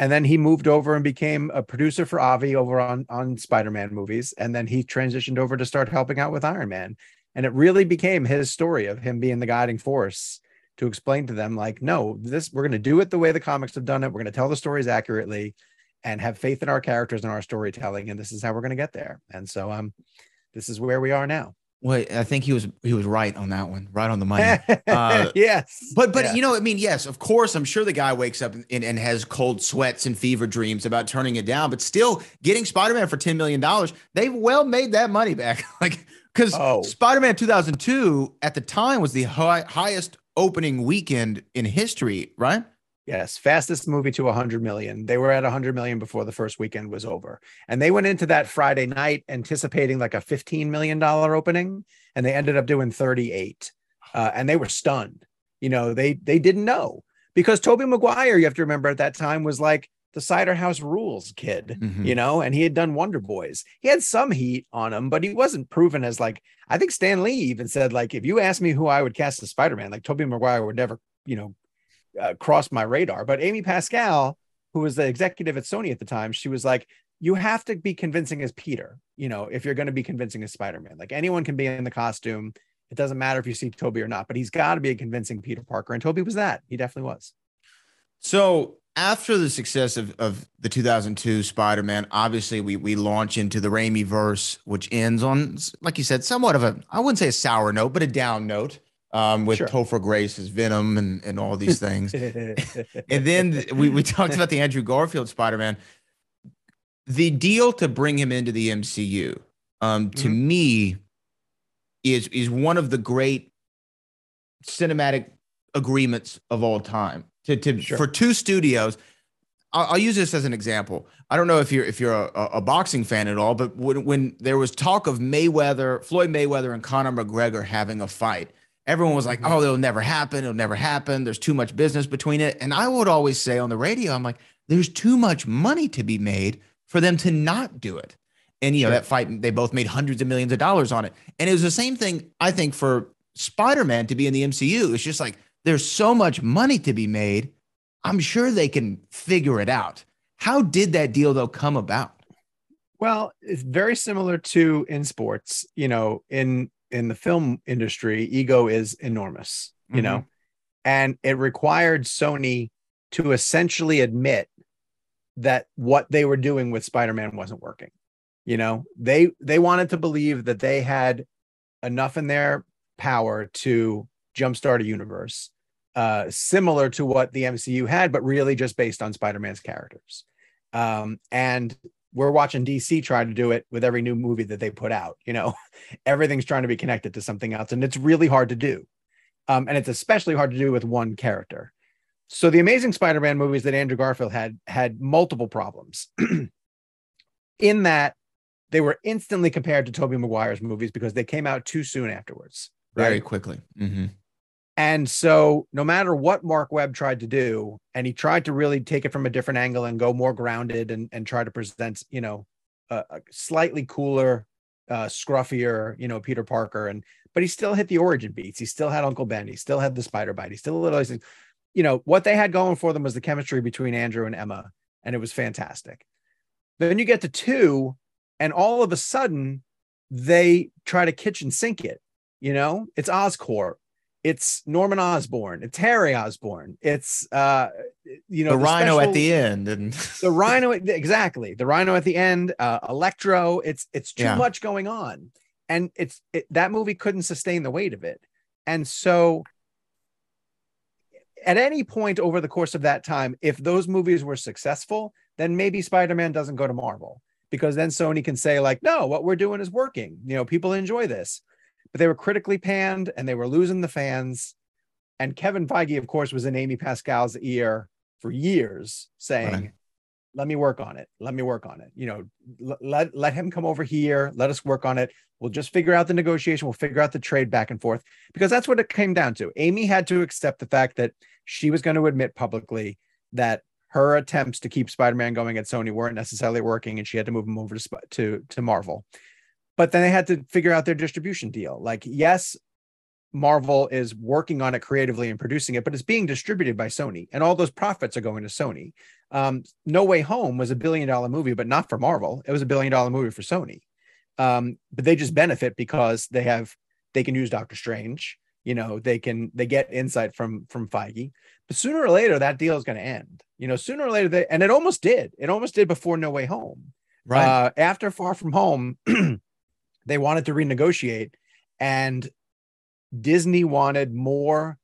And then he moved over and became a producer for Avi over on on Spider-Man movies. And then he transitioned over to start helping out with Iron Man. And it really became his story of him being the guiding force to explain to them, like, no, this we're going to do it the way the comics have done it. We're going to tell the stories accurately and have faith in our characters and our storytelling. And this is how we're going to get there. And so um, this is where we are now. Well, I think he was he was right on that one, right on the money. Uh, yes. But but Yeah. you know, I mean, yes, of course, I'm sure the guy wakes up and, and has cold sweats and fever dreams about turning it down, but still getting Spider-Man for $10 million, they've well made that money back. like because Oh. Spider-Man 2002 at the time was the high, highest opening weekend in history, right? Yes, fastest movie to 100 million. They were at 100 million before the first weekend was over. And they went into that Friday night anticipating like a 15 million dollar opening and they ended up doing 38. Uh, and they were stunned. You know, they they didn't know. Because Tobey Maguire, you have to remember at that time was like the Cider House Rules kid, Mhm. you know, and he had done Wonder Boys. He had some heat on him, but he wasn't proven as like I think Stan Lee even said like if you asked me who I would cast as Spider-Man, like Tobey Maguire would never, you know, uh, crossed my radar. But Amy Pascal, who was the executive at Sony at the time, she was like, "You have to be convincing as Peter. You know, if you're going to be convincing as Spider-Man, like anyone can be in the costume. It doesn't matter if you see Tobey or not, but he's got to be a convincing Peter Parker. And Tobey was that. He definitely was. So after the success of, of the 2002 Spider-Man, obviously we we launch into the Raimi verse, which ends on, like you said, somewhat of a I wouldn't say a sour note, but a down note. Um, with Sure. Topher Grace as Venom and, and all these things. and then we, we talked about the Andrew Garfield Spider-Man. The deal to bring him into the MCU, um, to Mhm. me, is is one of the great cinematic agreements of all time. To, to Sure. for two studios, I'll, I'll use this as an example. I don't know if you're if you're a, a, a boxing fan at all, but when when there was talk of Mayweather, Floyd Mayweather, and Conor McGregor having a fight, everyone was like, Mhm. "Oh, it'll never happen. It'll never happen. There's too much business between it." And I would always say on the radio, I'm like, "There's too much money to be made for them to not do it." And you know Sure. that fight, they both made hundreds of millions of dollars on it. And it was the same thing, I think, for Spider-Man to be in the MCU. It's just like there's so much money to be made. I'm sure they can figure it out. How did that deal though come about? Well, it's very similar to in sports. You know, in in the film industry, ego is enormous. You Mhm. know, and it required Sony to essentially admit that what they were doing with Spider-Man wasn't working. You know, they they wanted to believe that they had enough in their power to jumpstart a universe uh, similar to what the MCU had, but really just based on Spider-Man's characters. Um, and we're watching DC try to do it with every new movie that they put out. You know, everything's trying to be connected to something else, and it's really hard to do. Um, and it's especially hard to do with one character. So the Amazing Spider-Man movies that Andrew Garfield had had multiple problems. In that they were instantly compared to Tobey Maguire's movies because they came out too soon afterwards. Very right? quickly. Mhm. And so, no matter what Marc Webb tried to do, and he tried to really take it from a different angle and go more grounded and, and try to present, you know, a, a slightly cooler, uh, scruffier, you know, Peter Parker. And but he still hit the origin beats. He still had Uncle Ben. He still had the spider bite. He still had all these things. You know, what they had going for them was the chemistry between Andrew and Emma, and it was fantastic. Then you get to two, and all of a sudden, they try to kitchen sink it. You know, it's Oscorp it's Norman Osborn, it's Harry Osborn, it's uh you know the, rhino at the end, and the rhino exactly the rhino at the end uh electro it's it's too Yeah. much going on. And it's it, that movie couldn't sustain the weight of it. And so at any point over the course of that time if those movies were successful then maybe spider-man doesn't go to marvel because then sony can say like no what we're doing is working. You know people enjoy this but they were critically panned and they were losing the fans. And kevin feige of course was in amy pascal's ear for years saying Right. let me work on it. Let me work on it. You know let let him come over here. Let us work on it. We'll just figure out the negotiation. We'll figure out the trade back and forth. Because that's what it came down to. Amy had to accept the fact that she was going to admit publicly that her attempts to keep spider-man going at sony weren't necessarily working and she had to move him over to to to marvel but then they had to figure out their distribution deal like yes Marvel is working on it creatively and producing it, but it's being distributed by Sony, and all those profits are going to Sony. Um, no Way Home was a billion dollar movie, but not for Marvel. It was a billion dollar movie for Sony. Um, but they just benefit because they have they can use Doctor Strange. You know, they can they get insight from from Feige. But sooner or later, that deal is going to end. You know, sooner or later, they and it almost did. It almost did before No Way Home. right, Uh, after Far From Home, they wanted to renegotiate, and Disney wanted more.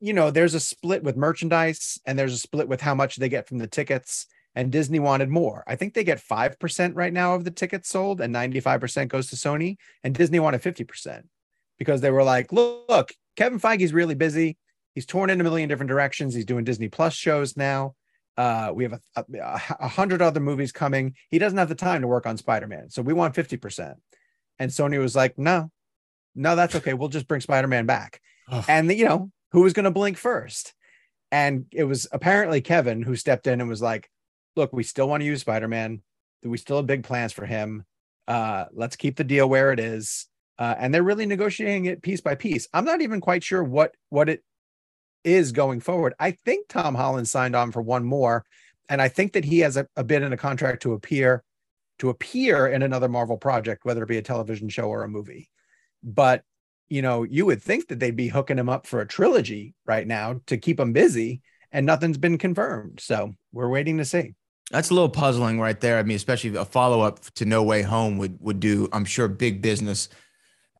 You know, there's a split with merchandise, and there's a split with how much they get from the tickets. And Disney wanted more. I think they get 5% right now of the tickets sold, and 95% goes to Sony. And Disney wanted 50% because they were like, look, look, Kevin Feige's really busy. He's torn in a million different directions. He's doing Disney Plus shows now. Uh, we have a, a, a hundred other movies coming. He doesn't have the time to work on Spider Man. So we want 50%. And Sony was like, no, no, that's okay. We'll just bring Spider Man back. Ugh. And, you know, who was going to blink first? And it was apparently Kevin who stepped in and was like, look, we still want to use Spider Man. We still have big plans for him. Uh, let's keep the deal where it is. Uh, and they're really negotiating it piece by piece. I'm not even quite sure what what it is going forward. I think Tom Holland signed on for one more, and I think that he has a, a bid in a contract to appear to appear in another Marvel project, whether it be a television show or a movie. But you know, you would think that they'd be hooking him up for a trilogy right now to keep him busy, and nothing's been confirmed. So we're waiting to see. That's a little puzzling right there. I mean, especially a follow up to No Way Home would would do, I'm sure, big business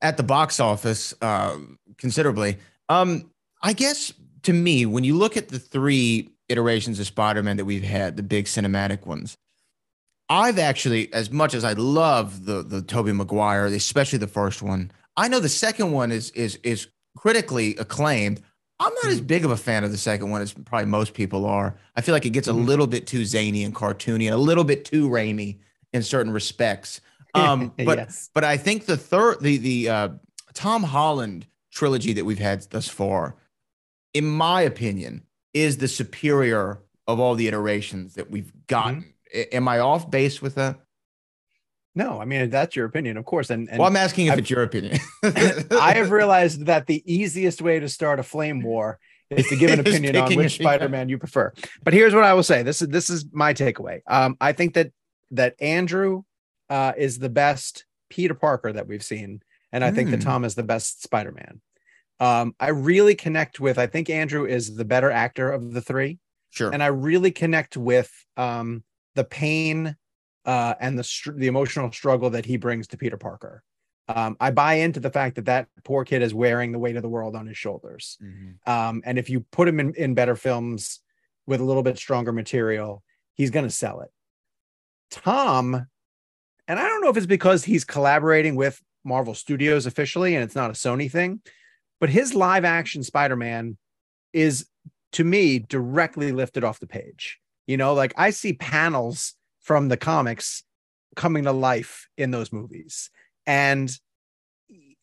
at the box office uh, considerably. Um, I guess to me, when you look at the three iterations of Spider-Man that we've had, the big cinematic ones, I've actually, as much as I love the the Tobey Maguire, especially the first one, I know the second one is is is critically acclaimed. I'm not as big of a fan of the second one as probably most people are. I feel like it gets a Mhm. little bit too zany and cartoony and a little bit too Raimi in certain respects. Um, but yes. but I think the third the the uh, Tom Holland trilogy that we've had thus far, in my opinion, is the superior of all the iterations that we've gotten. A- Am I off base with that? No, I mean that's your opinion, of course. And, and well, I'm asking if I've- it's your opinion. I have realized that the easiest way to start a flame war is to give an opinion on which. Spider-Man you prefer. But here's what I will say. This is this is my takeaway. Um, I think that that Andrew uh, is the best Peter Parker that we've seen, and I think that Hmm. Tom is the best Spider-Man. Um, I really connect with. I think Andrew is the better actor of the three sure. and I really connect with um, the pain uh, and the str- the emotional struggle that he brings to Peter Parker. Um, I buy into the fact that that poor kid is wearing the weight of the world on his shoulders. Mhm. Um, and if you put him in, in better films with a little bit stronger material, he's going to sell it. Tom, and I don't know if it's because he's collaborating with Marvel Studios officially and it's not a Sony thing, but his live action Spider Man is to me directly lifted off the page. You know, like I see panels from the comics coming to life in those movies. And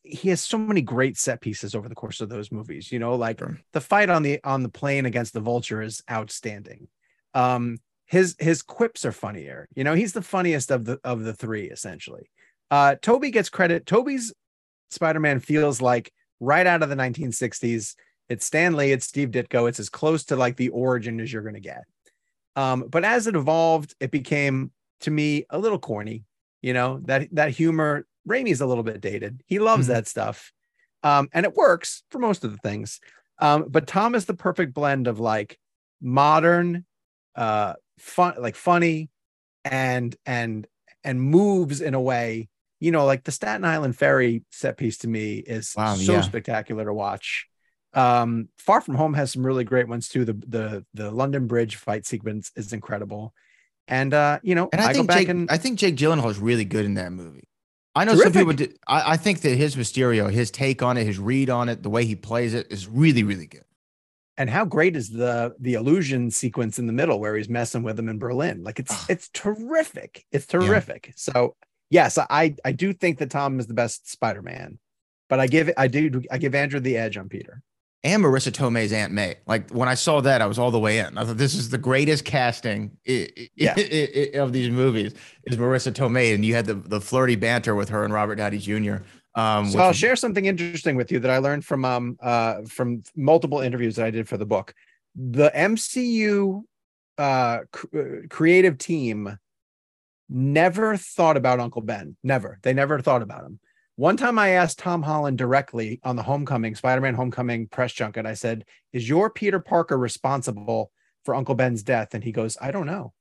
he has so many great set pieces over the course of those movies. You know, like Sure. the fight on the on the plane against the vulture is outstanding. Um his his quips are funnier. You know, he's the funniest of the of the three essentially. Uh Tobey gets credit. Tobey's Spider-Man feels like right out of the 1960s. It's Stan Lee, it's Steve Ditko. It's as close to like the origin as you're going to get. Um, but as it evolved, it became to me a little corny. You know that that humor. Raimi's a little bit dated. He loves Mhm. that stuff, um, and it works for most of the things. Um, but Tom is the perfect blend of like modern uh fun like funny and and and moves in a way you know like the staten island ferry set piece to me is Wow, so yeah. spectacular to watch um far from home has some really great ones too the the the london bridge fight sequence is incredible and uh you know And I, i, think go back Jake, and I think Jake Gyllenhaal is really good in that movie. I know some people. Did, I, I think that his Mysterio, his take on it, his read on it, the way he plays it is really, really good. and how great is the the illusion sequence in the middle where he's messing with them in Berlin? Like it's it's terrific. It's terrific. So yes, I I do think that Tom is the best Spider-Man, but I give I do I give Andrew the edge on Peter. And Marisa Tomei's Aunt May. Like when I saw that, I was all the way in. I thought this is the greatest casting Yeah. of these movies is Marissa Tomei, and you had the the flirty banter with her and Robert Downey Jr. Um, So I'll share something interesting with you that I learned from um uh from multiple interviews that I did for the book. The MCU uh cr- uh, creative team never thought about Uncle Ben. Never. They never thought about him. One time I asked Tom Holland directly on the Homecoming, Spider-Man Homecoming press junket, I said, "Is your Peter Parker responsible for Uncle Ben's death?" And he goes, "I don't know."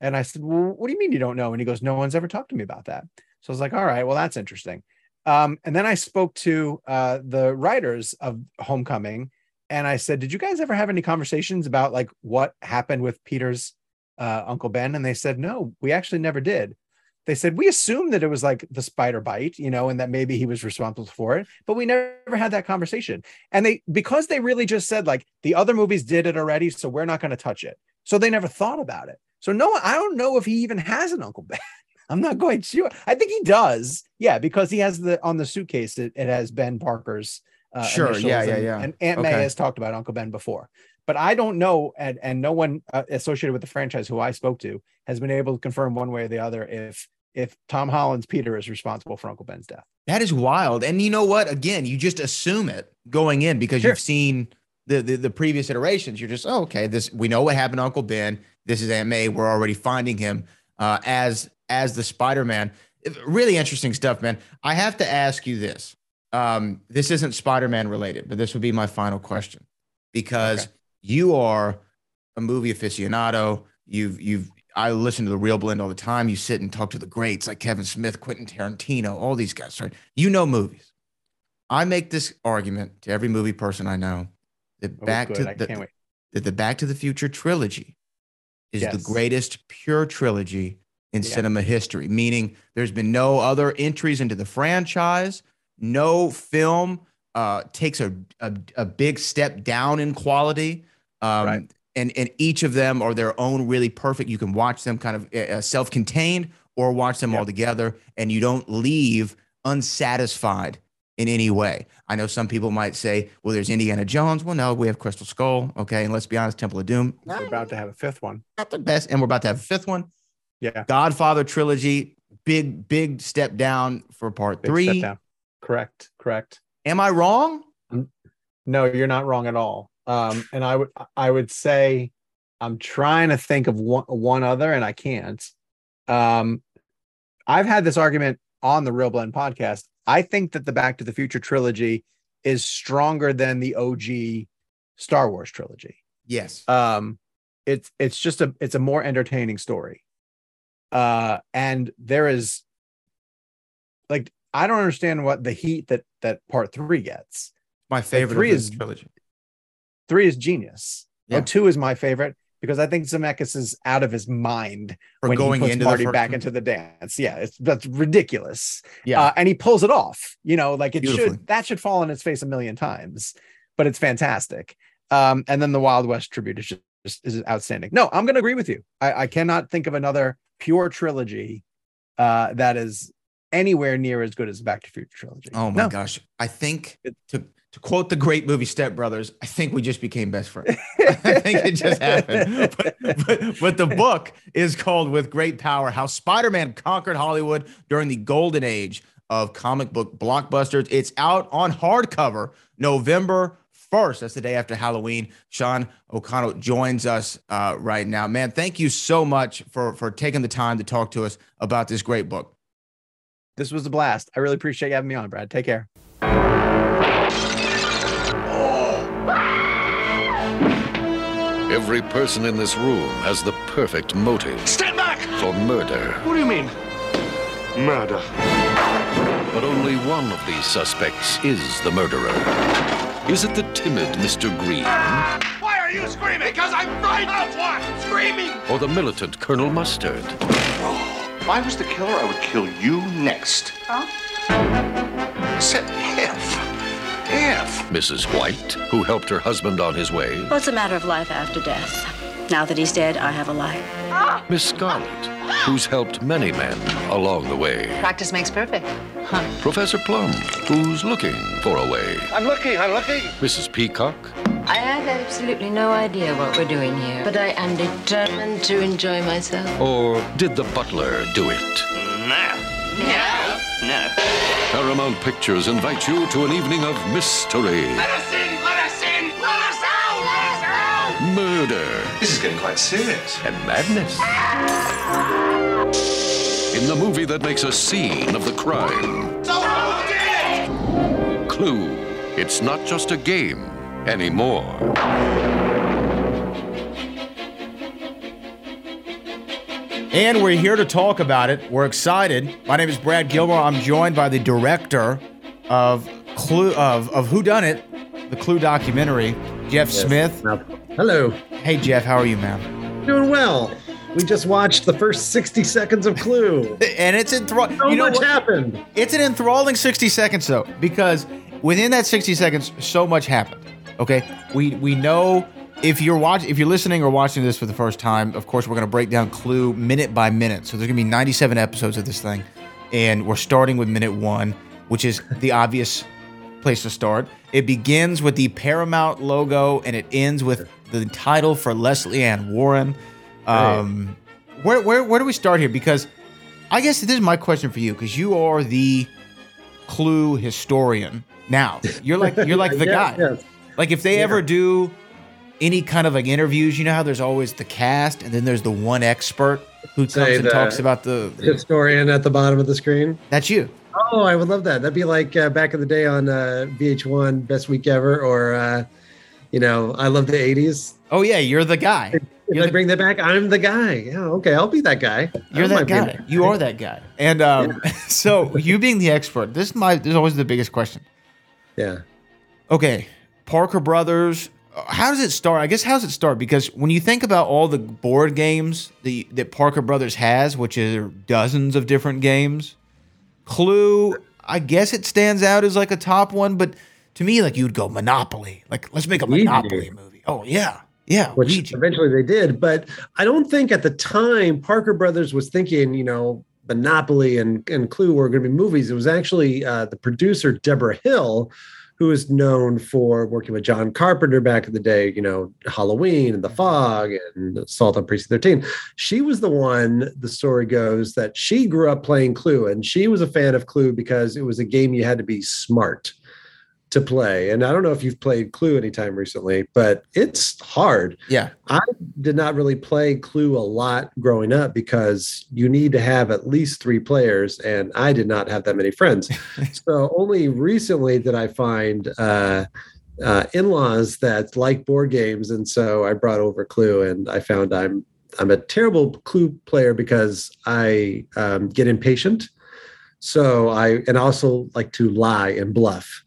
And I said, "Well, what do you mean you don't know?" And he goes, "No one's ever talked to me about that." So I was like, "All right, well that's interesting." Um, and then I spoke to uh, the writers of Homecoming, and I said, "Did you guys ever have any conversations about like what happened with Peter's uh, Uncle Ben?" And they said, "No, we actually never did." They said we assumed that it was like the spider bite, you know, and that maybe he was responsible for it, but we never had that conversation. And they because they really just said like the other movies did it already, so we're not going to touch it. So they never thought about it. So no, I don't know if he even has an Uncle Ben. I'm not quite sure. I think he does. Yeah, because he has the on the suitcase. It, it has Ben Parker's. Uh, Sure, initials yeah, yeah, and, yeah. And Aunt May has talked about Uncle Ben before, but I don't know, and and no one uh, associated with the franchise who I spoke to has been able to confirm one way or the other if if Tom Holland's Peter is responsible for Uncle Ben's death. That is wild. And you know what? Again, you just assume it going in because Sure. you've seen the, the the previous iterations. You're just, oh, okay, this we know what happened to Uncle Ben. This is Aunt May. We're already finding him uh, as as the Spider-Man. Really interesting stuff, man. I have to ask you this. Um, this isn't Spider-Man related, but this would be my final question because Okay. you are a movie aficionado. You've you've I listen to the ReelBlend all the time. You sit and talk to the greats like Kevin Smith, Quentin Tarantino, all these guys. Right? You know movies. I make this argument to every movie person I know that Oh, Back good. to the, that the Back to the Future trilogy is the greatest pure trilogy in Yeah. cinema history. Meaning, there's been no other entries into the franchise. No film uh, takes a, a a big step down in quality. Um, Right. And and each of them are their own really perfect. You can watch them kind of uh, self-contained or watch them Yep. all together, and you don't leave unsatisfied in any way. I know some people might say, well, there's Indiana Jones. Well, no, we have Crystal Skull. Okay. And let's be honest, Temple of Doom, We're about to have a fifth one. not the best. And we're about to have a fifth one. Yeah. Godfather trilogy, big, big step down for part Big three. step down. Correct. Correct. Am I wrong? No, you're not wrong at all. Um, and I would I would say I'm trying to think of one one other, and I can't. Um, I've had this argument on the ReelBlend podcast. I think that the Back to the Future trilogy is stronger than the OG Star Wars trilogy. Yes. Um, it's it's just a it's a more entertaining story. Uh, and there is like I don't understand what the heat that that part three gets. My favorite three of is- trilogy. Three is genius. Yeah. Oh, two is my favorite because I think Zemeckis is out of his mind For when going he puts into Marty back into the dance. Yeah, it's that's ridiculous. Yeah. Uh, and he pulls it off. You know, like it should that should fall on its face a million times, but it's fantastic. Um, and then the Wild West tribute is just, just is outstanding. No, I'm going to agree with you. I, I cannot think of another pure trilogy uh, that is anywhere near as good as Back to Future trilogy. oh my No. gosh. I think it, to, to quote the great movie Step Brothers, I think we just became best friends. I think it just happened. But, but, but the book is called With Great Power How Spider Man Conquered Hollywood During the Golden Age of Comic Book Blockbusters. It's out on hardcover November 1st. That's the day after Halloween. Sean O'Connell joins us uh, right now. Man, thank you so much for, for taking the time to talk to us about this great book. This was a blast. I really appreciate you having me on, Brad. Take care. Every person in this room has the perfect motive Stand back! for murder. What do you mean? Murder. But only one of these suspects is the murderer. Is it the timid Mr. Green Why are you screaming? Because I'm frightened! Of what? Screaming! or the militant Colonel Mustard? If I was the killer, I would kill you next. Huh? Said if. If. Mrs. White, who helped her husband on his way? Well, it's a matter of life after death. Now that he's dead, I have a life. Miss Scarlet, who's helped many men along the way? Practice makes perfect. Professor Plum, who's looking for a way? I'm looking, I'm looking. Mrs. Peacock, I have absolutely no idea what we're doing here, but I am determined to enjoy myself. or did the butler do it? No. No. No. Paramount Pictures invites you to an evening of mystery, Let us in! Let us in! Let us out! Let us out! murder, This is getting quite serious. and madness. In the movie that makes a scene of the crime, So who did it? Clue. It's not just a game anymore. And we're here to talk about it. We're excited. My name is Brad Gilmore. I'm joined by the director of Clue of of Who Done It, the Clue documentary, Jeff Smith. Hello. Hey Jeff, how are you, man? Doing well. We just watched the first 60 seconds of Clue. And it's enthralling. So you know much what? happened. It's an enthralling 60 seconds though, because within that 60 seconds, so much happened. Okay, we we know if you're watching, if you're listening or watching this for the first time, of course we're gonna break down Clue minute by minute. So there's gonna be 97 episodes of this thing, and we're starting with minute one, which is the obvious place to start. It begins with the Paramount logo and it ends with the title for Leslie Ann Warren. Um, where where where do we start here? Because I guess this is my question for you because you are the Clue historian now. You're like you're like the guy. Like if they Yeah. ever do any kind of like interviews, you know how there's always the cast and then there's the one expert who comes and talks about the. Historian at the bottom of the screen. That's you. Oh, I would love that. That'd be like uh, back in the day on uh, VH1, Best Week Ever, or, uh, you know, I love the 80s. Oh yeah, you're the guy. If I the- bring that back, I'm the guy. Yeah, okay, I'll be that guy. You're that might be guy. You are that guy. And um, so you being the expert, this is my this is always the biggest question. Yeah. Okay, Parker Brothers. How does it start? I guess how does it start? Because when you think about all the board games the, that Parker Brothers has, which are dozens of different games, Clue, I guess it stands out as like a top one. But to me, like you'd go Monopoly. Like let's make a Ouija. Monopoly movie. Oh yeah, yeah. which Ouija. eventually they did. But I don't think at the time Parker Brothers was thinking, you know, Monopoly and, and Clue were going to be movies. It was actually uh, the producer, Deborah Hill, who is known for working with John Carpenter back in the day, you know, Halloween and The mm-hmm. Fog and Assault on Precinct 13. She was the one, the story goes, that she grew up playing Clue and she was a fan of Clue because it was a game you had to be smart to play. And I don't know if you've played Clue anytime recently, but it's hard. Yeah. I did not really play Clue a lot growing up because you need to have at least three players, and I did not have that many friends. so only recently did I find uh, uh, in-laws that like board games, and so I brought over Clue, and I found I'm I'm a terrible Clue player because I um, get impatient. So I and also like to lie and bluff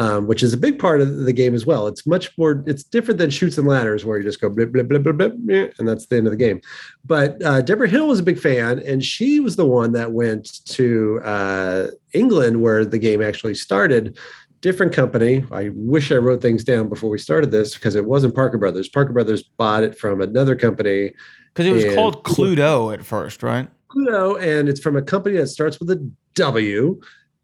um, which is a big part of the game as well. It's much more, it's different than Chutes and Ladders where you just go blip, blip, blip, blip, and that's the end of the game. But uh, Debra Hill was a big fan, and she was the one that went to uh, England where the game actually started. Different company. I wish I wrote things down before we started this because it wasn't Parker Brothers. Parker Brothers bought it from another company. Because it was and- called Cluedo at first, right? Pluto, and it's from a company that starts with a W,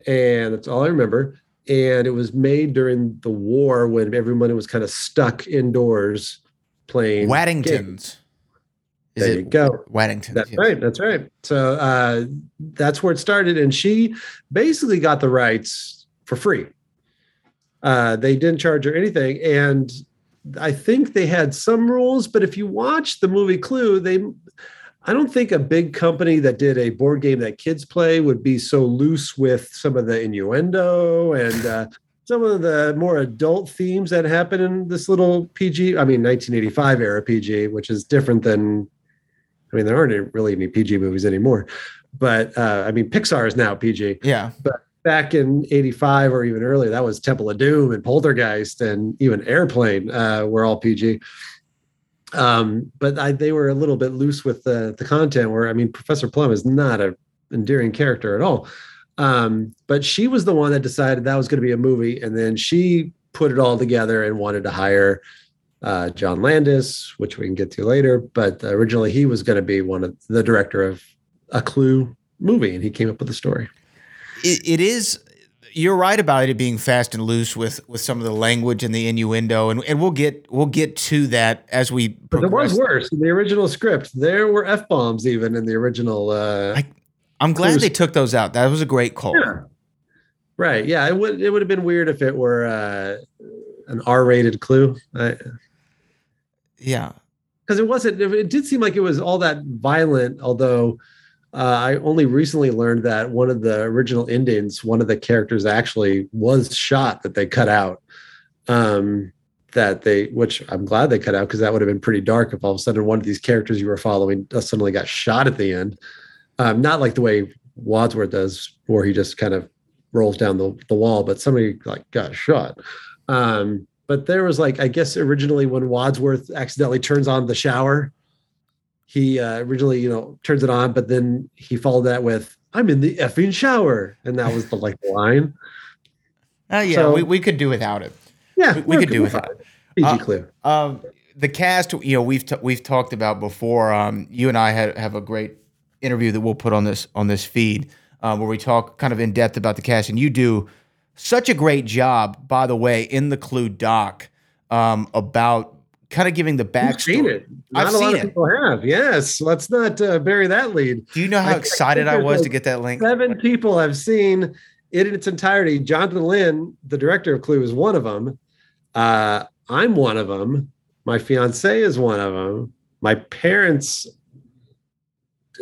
and that's all I remember. And it was made during the war when everyone was kind of stuck indoors playing. Waddingtons. Is There you go. Waddington? That's right. That's right. So uh, that's where it started, and she basically got the rights for free. Uh, they didn't charge her anything, and I think they had some rules. But if you watch the movie Clue, they, I don't think a big company that did a board game that kids play would be so loose with some of the innuendo and. Uh, some of the more adult themes that happen in this little PG, I mean 1985 era PG, which is different than I mean there aren't really any PG movies anymore. But uh, I mean Pixar is now PG. Yeah. But back in 85 or even earlier that was Temple of Doom and Poltergeist and even Airplane uh, were all PG. Um, but I, they were a little bit loose with the the content where I mean Professor Plum is not a endearing character at all. Um, but she was the one that decided that was going to be a movie, and then she put it all together and wanted to hire uh, John Landis, which we can get to later. But originally, he was going to be one of the director of a Clue movie, and he came up with the story. it, it is you're right about it being fast and loose with with some of the language and the innuendo and, and we'll get we'll get to that as we But there was worse in the original script. There were f bombs even in the original. Uh, i'm glad Clues. they took those out that was a great call Yeah. Right. Yeah. It would it would have been weird if it were uh, an R rated clue. I, yeah. Because it wasn't. It did seem like it was all that violent. Although uh, I only recently learned that one of the original Indians, one of the characters actually was shot that they cut out. Um, that they, which I'm glad they cut out because that would have been pretty dark if all of a sudden one of these characters you were following uh, suddenly got shot at the end. Um, not like the way Wadsworth does, where he just kind of rolls down the, the wall, but somebody like got shot. Um, but there was like, I guess originally when Wadsworth accidentally turns on the shower, he uh, originally, you know, turns it on, but then he followed that with, I'm in the effing shower. And that was the like line. Oh yeah, So- we, we could do without it. Yeah, we, we could do without it. PG Uh, Clue. Um, the cast, you know, we've t- we've talked about before. Um, you and I had, have a great interview that we'll put on this on this feed, um, where we talk kind of in depth about the cast, and you do such a great job, by the way, in the Clue doc um, about kind of giving the backstory. it. Not I've a lot seen of it. people have. Yes. Let's not uh, bury that lead. Do you know how I- excited I was to get that link? Seven people have seen it in its entirety. Jonathan Lynn, the director of Clue, is one of them. Uh, I'm one of them. My fiance is one of them. My parents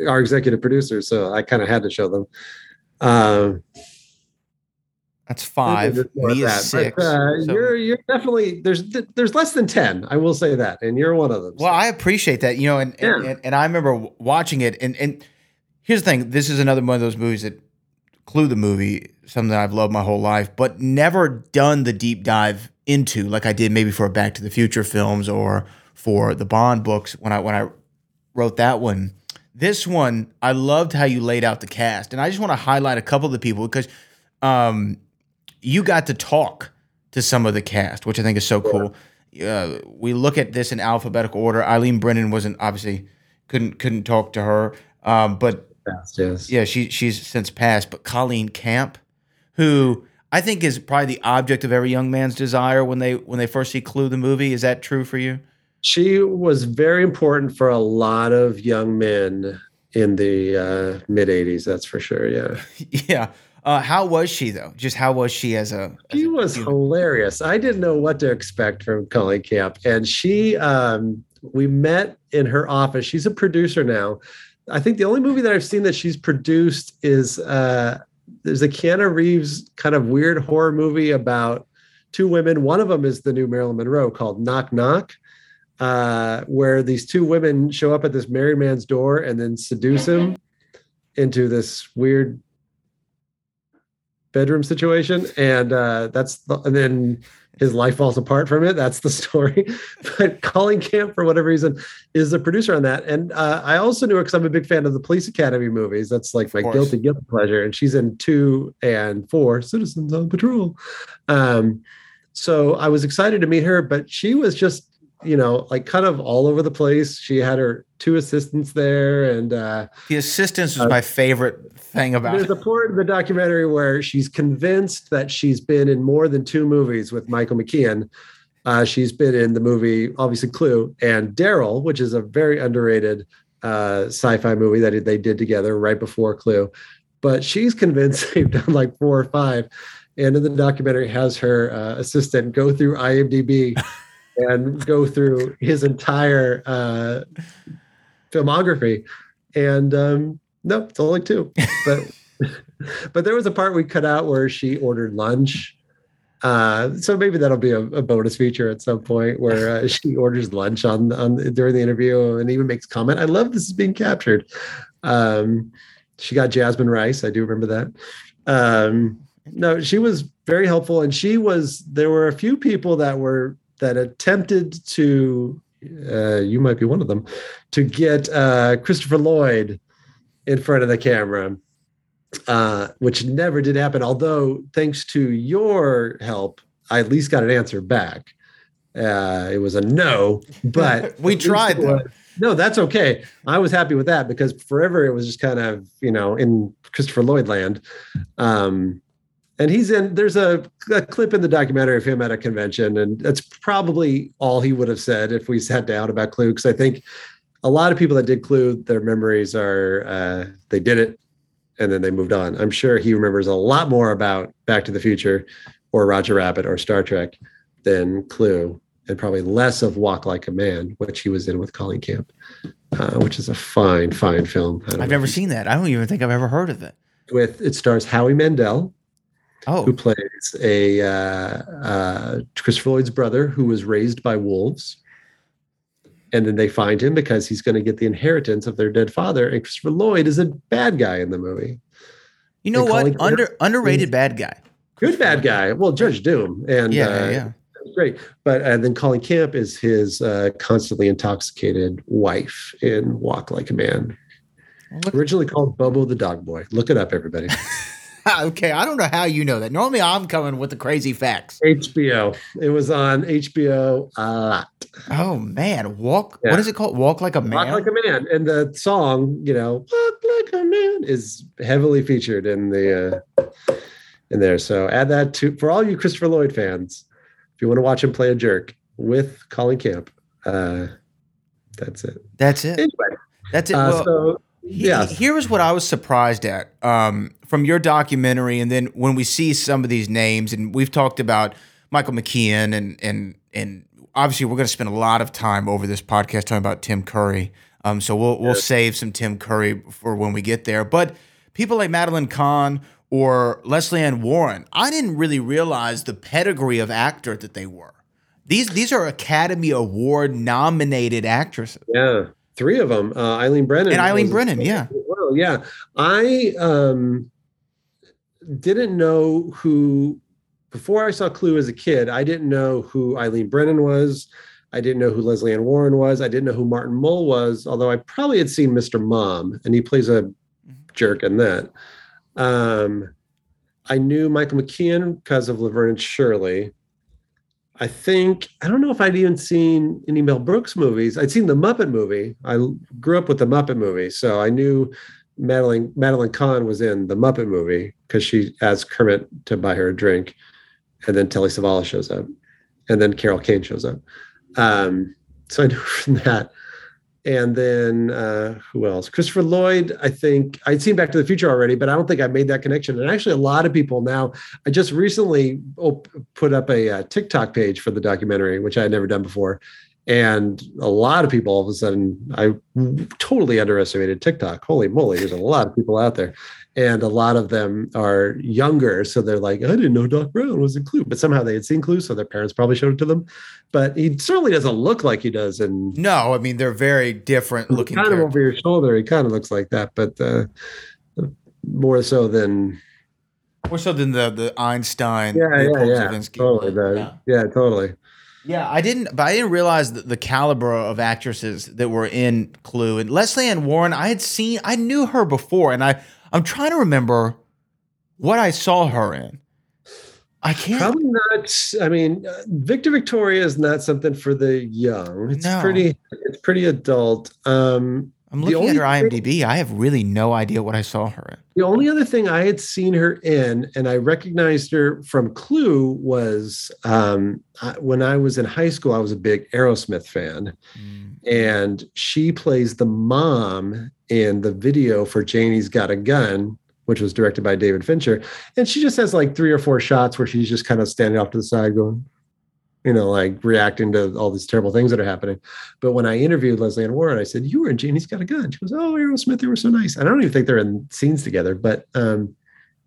are executive producers, so I kind of had to show them. Um, That's five. Me is that. six. But, uh, So- you're you're definitely there's there's less than ten. I will say that, and you're one of them. Well, I appreciate that, you know, and and, Yeah. and, and I remember watching it, and and here's the thing: this is another one of those movies that Clue the movie, something that I've loved my whole life, but never done the deep dive into like I did maybe for Back to the Future films or for the Bond books when I when I wrote that one. This one, I loved how you laid out the cast, and I just want to highlight a couple of the people because um, you got to talk to some of the cast, which I think is so cool. Uh, we look at this in alphabetical order. Eileen Brennan wasn't obviously couldn't couldn't talk to her, um, but yes. yeah, she she's since passed. But Colleen Camp, who I think is probably the object of every young man's desire when they when they first see Clue the movie. Is that true for you? She was very important for a lot of young men in the uh, mid 80s, that's for sure. Yeah. yeah. Uh, how was she though? Just how was she as a? She was hilarious. I didn't know what to expect from Colleen Camp. And she, um, we met in her office. She's a producer now. I think the only movie that I've seen that she's produced is uh, there's a Keanu Reeves kind of weird horror movie about two women. One of them is the new Marilyn Monroe called Knock Knock, uh, where these two women show up at this married man's door and then seduce him into this weird bedroom situation and uh that's the, and then his life falls apart from it. That's the story. But colleen camp for whatever reason is the producer on that. And uh, i also knew her because i'm a big fan of the police academy movies. That's like my course. guilty guilty pleasure. And she's in two and four citizens on patrol. Um so i was excited to meet her but she was just you know like kind of all over the place she had her two assistants there and uh The assistants was my favorite thing about there's it. a part in the documentary where she's convinced that she's been in more than two movies with Michael McKean. Uh, she's been in the movie, obviously Clue, and D.A.R.Y.L., which is a very underrated uh, sci-fi movie that they did together right before Clue. But she's convinced they've done like four or five. And in the documentary, has her uh, assistant go through IMDb and go through his entire uh, filmography. And um, no, it's only two. But but there was a part we cut out where she ordered lunch Uh, so maybe that'll be a, a, bonus feature at some point where uh, she orders lunch on on during the interview and even makes comment. I love this is being captured. Um, she got Jasmine Rice. I do remember that. Um, no, she was very helpful, and she was. There were a few people that were that attempted to. Uh, you might be one of them to get uh, Christopher Lloyd in front of the camera uh, which never did happen. Although, thanks to your help, I at least got an answer back. Uh, it was a no, but we tried. no, that's okay. I was happy with that because forever it was just kind of you know in Christopher Lloyd land. Um, and he's in. There's a, a clip in the documentary of him at a convention, and that's probably all he would have said if we sat down about Clue. Because I think a lot of people that did Clue, their memories are uh, they did it and then they moved on. I'm sure he remembers a lot more about Back to the Future or Roger Rabbit or Star Trek than Clue, and probably less of Walk Like a Man, which he was in with Colleen Camp, uh, which is a fine, fine film. I've never seen that. I don't even think I've ever heard of it. With it stars Howie Mandel, oh. who plays a uh, uh, Christopher Lloyd's brother who was raised by wolves and then they find him because he's going to get the inheritance of their dead father. And Christopher Lloyd is a bad guy in the movie. You know what? Under underrated bad guy. Good bad guy. Well, Judge Doom, and yeah, uh, yeah, great. But and then Colleen Camp is his uh, constantly intoxicated wife in Walk Like a Man. Originally called Bobo the Dog Boy. Look it up, everybody. okay, I don't know how you know that. Normally, I'm coming with the crazy facts. HBO. It was on HBO a lot. Oh man, walk. Yeah. What is it called? Walk like a man. Walk like a man, and the song, you know, "Walk Like a Man" is heavily featured in the uh, in there. So add that to for all you Christopher Lloyd fans. If you want to watch him play a jerk with Colleen Camp, uh, that's it. That's it. Anyway, that's it. Uh, well, so yeah. Here was what I was surprised at um, from your documentary, and then when we see some of these names, and we've talked about Michael McKean, and and and obviously we're going to spend a lot of time over this podcast talking about Tim Curry. Um, so we'll we'll save some Tim Curry for when we get there. But people like Madeline Kahn or Lesley Ann Warren, I didn't really realize the pedigree of actor that they were. These these are Academy Award nominated actresses. Yeah three of them. Uh, Eileen Brennan and Eileen Brennan, yeah, well, yeah. I um, didn't know who before I saw Clue as a kid. I didn't know who Eileen Brennan was. I didn't know who Lesley Ann Warren was. I didn't know who Martin Mull was, although I probably had seen Mr. Mom, and he plays a jerk in that. Um, I knew Michael McKean because of Laverne and Shirley. I think I don't know if I'd even seen any Mel Brooks movies. I'd seen the Muppet movie. I grew up with the Muppet movie, so I knew Madeline Madeline Kahn was in the Muppet movie because she asked Kermit to buy her a drink, and then Telly Savalas shows up, and then Carol Kane shows up. Um, so I knew from that and then uh, who else? Christopher Lloyd. I think I'd seen Back to the Future already, but I don't think I made that connection. And actually, a lot of people now. I just recently op- put up a, a, uh, TikTok page for the documentary, which I had never done before, and a lot of people all of a sudden I totally underestimated TikTok. Holy moly, there's a lot of people out there and a lot of them are younger so they're like i didn't know doc brown was in clue but somehow they had seen clue so their parents probably showed it to them but he certainly doesn't look like he does and no i mean they're very different looking kind characters. of over your shoulder he kind of looks like that but uh, more so than more so than the the einstein yeah yeah yeah totally the, yeah. yeah totally yeah, I didn't, but I didn't realize the, the, caliber of actresses that were in Clue. And Lesley Ann Warren, I had seen, I knew her before, and I I'm trying to remember what I saw her in. I can't. Probably not. I mean, uh, Victor Victoria is not something for the young. It's no. pretty. It's pretty adult. Um, I'm looking at her IMDb. Thing, I have really no idea what I saw her in. The only other thing I had seen her in, and I recognized her from Clue, was um, I, when I was in high school. I was a big Aerosmith fan, mm. and she plays the mom in the video for Janie's Got a Gun, which was directed by David Fincher. And she just has like three or four shots where she's just kind of standing off to the side going, you know, like reacting to all these terrible things that are happening. But when I interviewed Lesley Ann Warren, I said, You were in Janie's Got a Gun. She goes, Oh, Aerosmith, they were so nice. And I don't even think they're in scenes together, but um,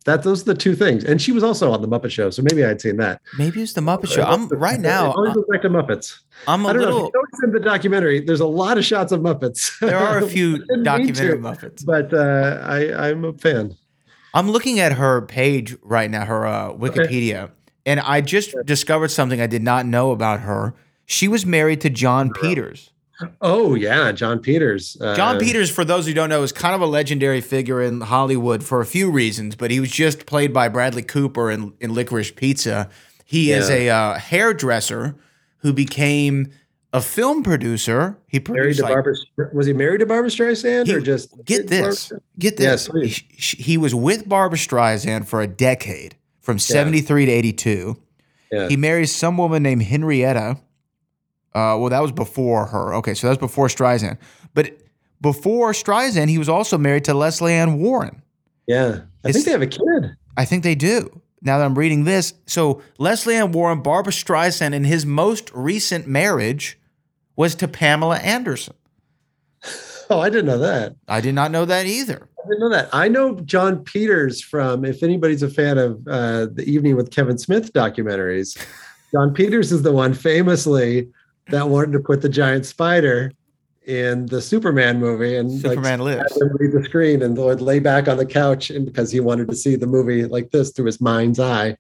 that those are the two things. And she was also on the Muppet Show, so maybe I'd seen that. Maybe it's the Muppet Show. I'm right now. Always goes back to Muppets. I'm a I don't know. little. If you in the documentary, there's a lot of shots of Muppets. There are a few documentary to, Muppets. but uh, I I'm a fan. I'm looking at her page right now, her uh, Wikipedia, and I just discovered something I did not know about her. She was married to Jon Peters. Oh yeah, Jon Peters. Uh, Jon Peters, for those who don't know, is kind of a legendary figure in Hollywood for a few reasons, but he was just played by Bradley Cooper in, in Licorice Pizza. He is a uh, hairdresser who became a film producer. He Married produced like, Barbra. Was he married to Barbra Streisand or just get this, get this. he, he was with Barbra Streisand for a decade, from seventy three to eighty two. Yeah. He marries some woman named Henrietta. Uh, well, that was before her. Okay, so that was before Streisand. But before Streisand, he was also married to Lesley Ann Warren. Yeah, I It's- think they have a kid. I think they do. Now that I'm reading this, so Lesley Ann Warren, Barbra Streisand, in his most recent marriage was to Pamela Anderson. Oh, I didn't know that. I did not know that either. I didn't know that. I know Jon Peters from. If anybody's a fan of uh, the Evening with Kevin Smith documentaries, Jon Peters is the one famously that wanted to put the giant spider in the Superman movie and Superman like, Lives. read the screen and would lay back on the couch and because he wanted to see the movie like this through his mind's eye.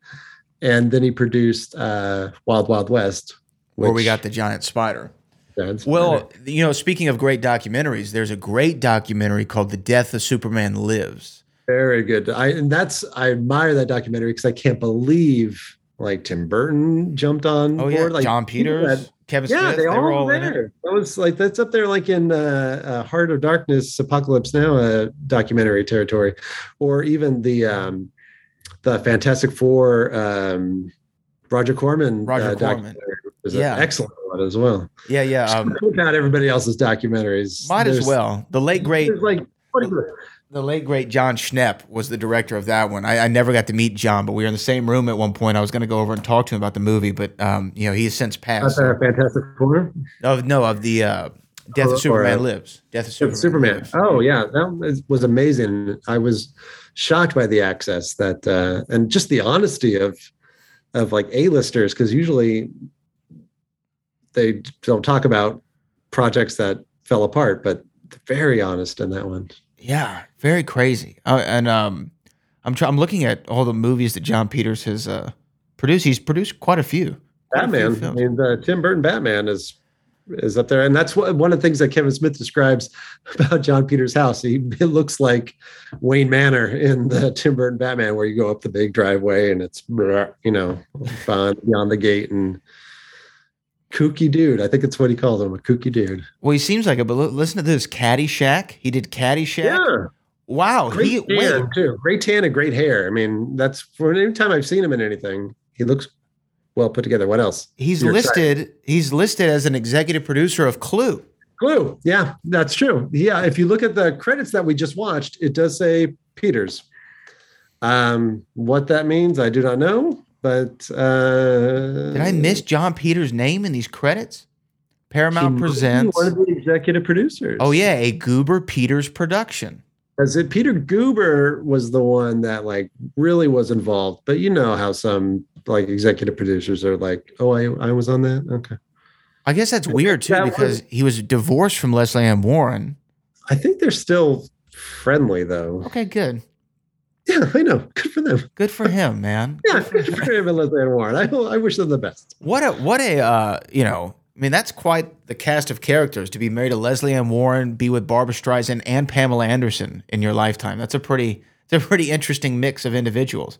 And then he produced uh, Wild Wild West, Where we got the giant spider. Spider. Well, you know, speaking of great documentaries, there's a great documentary called The Death of Superman Lives. Very good. I and that's I admire that documentary because I can't believe like Tim Burton jumped on Oh, yeah. Like Jon Peters, that- Kevin yeah, Smith, they, they all were all were in it. there. That was like that's up there, like in uh, uh, Heart of Darkness, Apocalypse Now, uh, documentary territory, or even the um, the Fantastic Four, um, Roger Corman. Roger uh, Corman. documentary was Yeah. excellent as well. Yeah, yeah. Um, Check out everybody else's documentaries. might as well. The late great, like what is it? the late great Jon Schnepp was the director of that one. I, I never got to meet Jon, but we were in the same room at one point. I was going to go over and talk to him about the movie, but um, you know, he has since passed. the Fantastic Four. Of no, of the uh, Death of Superman or, uh, Lives. Death of Superman. Superman. Lives. Oh yeah, that was- was amazing. I was shocked by the access that uh, and just the honesty of of like A-listers because usually they don't talk about projects that fell apart, but very honest in that one. Yeah, very crazy. Uh, and um, I'm I'm looking at all the movies that Jon Peters has uh, produced. He's produced quite a few. Quite a few Batman. I mean, the Tim Burton Batman is is up there, and that's what one of the things that Kevin Smith describes about Jon Peters' house. He it looks like Wayne Manor in the Tim Burton Batman, where you go up the big driveway and it's you know beyond the gate and kooky dude. I think it's what he called him, a kooky dude. Well, he seems like it, but listen to this Caddyshack. He did Caddyshack. Yeah. Wow. Great He, wait, tan too. Great tan and great hair. I mean, that's for any time I've seen him in anything, he looks well put together. What else? he's You're excited. listed. He's listed as an executive producer of Clue. Clue. Yeah, that's true. Yeah, if you look at the credits that we just watched, it does say Peters. Um, what that means, I do not know. But uh, Did I miss Jon Peters' name in these credits? Paramount presents. one of the executive producers. Oh yeah, a Guber Peters production. Because it Peter Guber was the one that like really was involved. But you know how some like executive producers are like, oh, I, I was on that. Okay. I guess that's weird too That was- because he was divorced from Lesley Ann Warren. I think they're still friendly though. Okay, good. Yeah, I know. Good for them. Good for him, man. Yeah, good for him and Lesley Ann Warren. I, I wish them the best. What a what a uh, you know. I mean, that's quite the cast of characters to be married to Lesley Ann Warren, be with Barbra Streisand and Pamela Anderson in your lifetime. That's a pretty, it's a pretty interesting mix of individuals.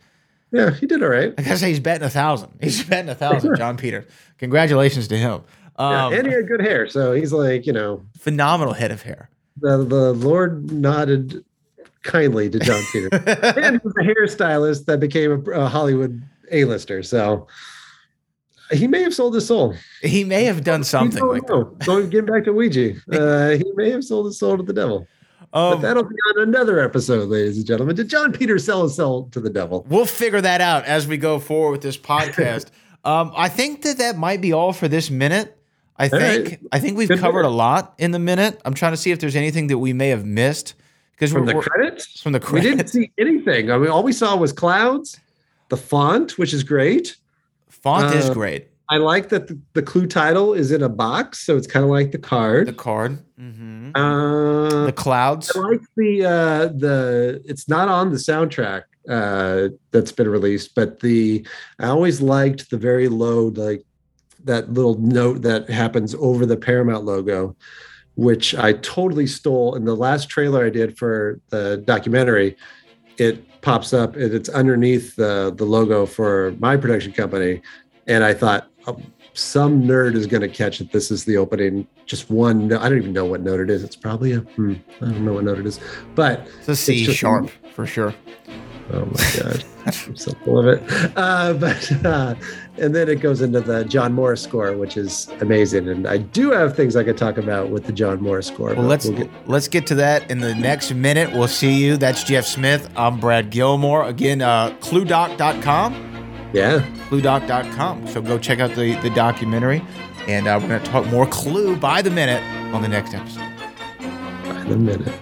Yeah, he did all right. I gotta say, he's betting a thousand. He's betting a thousand. Jon Peter, congratulations to him. Yeah, Um, and he had good hair, so he's like, you know, phenomenal head of hair. the the Lord nodded kindly to Jon Peter, and he was a hairstylist that became a, a Hollywood A-lister. So he may have sold his soul. He may have done something like don't. Going getting back to Ouija, uh, he may have sold his soul to the devil. but Um, that'll be on another episode, ladies and gentlemen. Did Jon Peter sell his soul to the devil? We'll figure that out as we go forward with this podcast. um, I think that that might be all for this minute. I All think right. I think we've Good covered minute. a lot in the minute. I'm trying to see if there's anything that we may have missed Because from the credits. From the credits, We didn't see anything. I mean, all we saw was clouds, the font, which is great. Font is Uh, great. I like that the, the clue title is in a box, so it's kind of like the card. The card. Mm-hmm. Uh, The clouds. I like the uh, the. It's not on the soundtrack uh, that's been released, but the I always liked the very low like that little note that happens over the Paramount logo, which I totally stole in the last trailer I did for the documentary. It pops up and it's underneath the the logo for my production company, and I thought. oh, some nerd is going to catch that this is the opening. Just one. I don't even know what note it is. It's probably a. Hmm, I don't know what note it is, but It's a C just- sharp for sure. Oh my god, I'm so full of it. Uh, but uh, and then it goes into the John Morris score, which is amazing. And I do have things I could talk about with the John Morris score. Well, let's we'll get- let's get to that in the next minute. We'll see you. That's Jeff Smith. I'm Brad Gilmore. Again, uh, cluedoc.com. yeah. Cluedoc.com. So go check out the, the documentary. And uh, we're going to talk more Clue by the minute on the next episode. By the minute.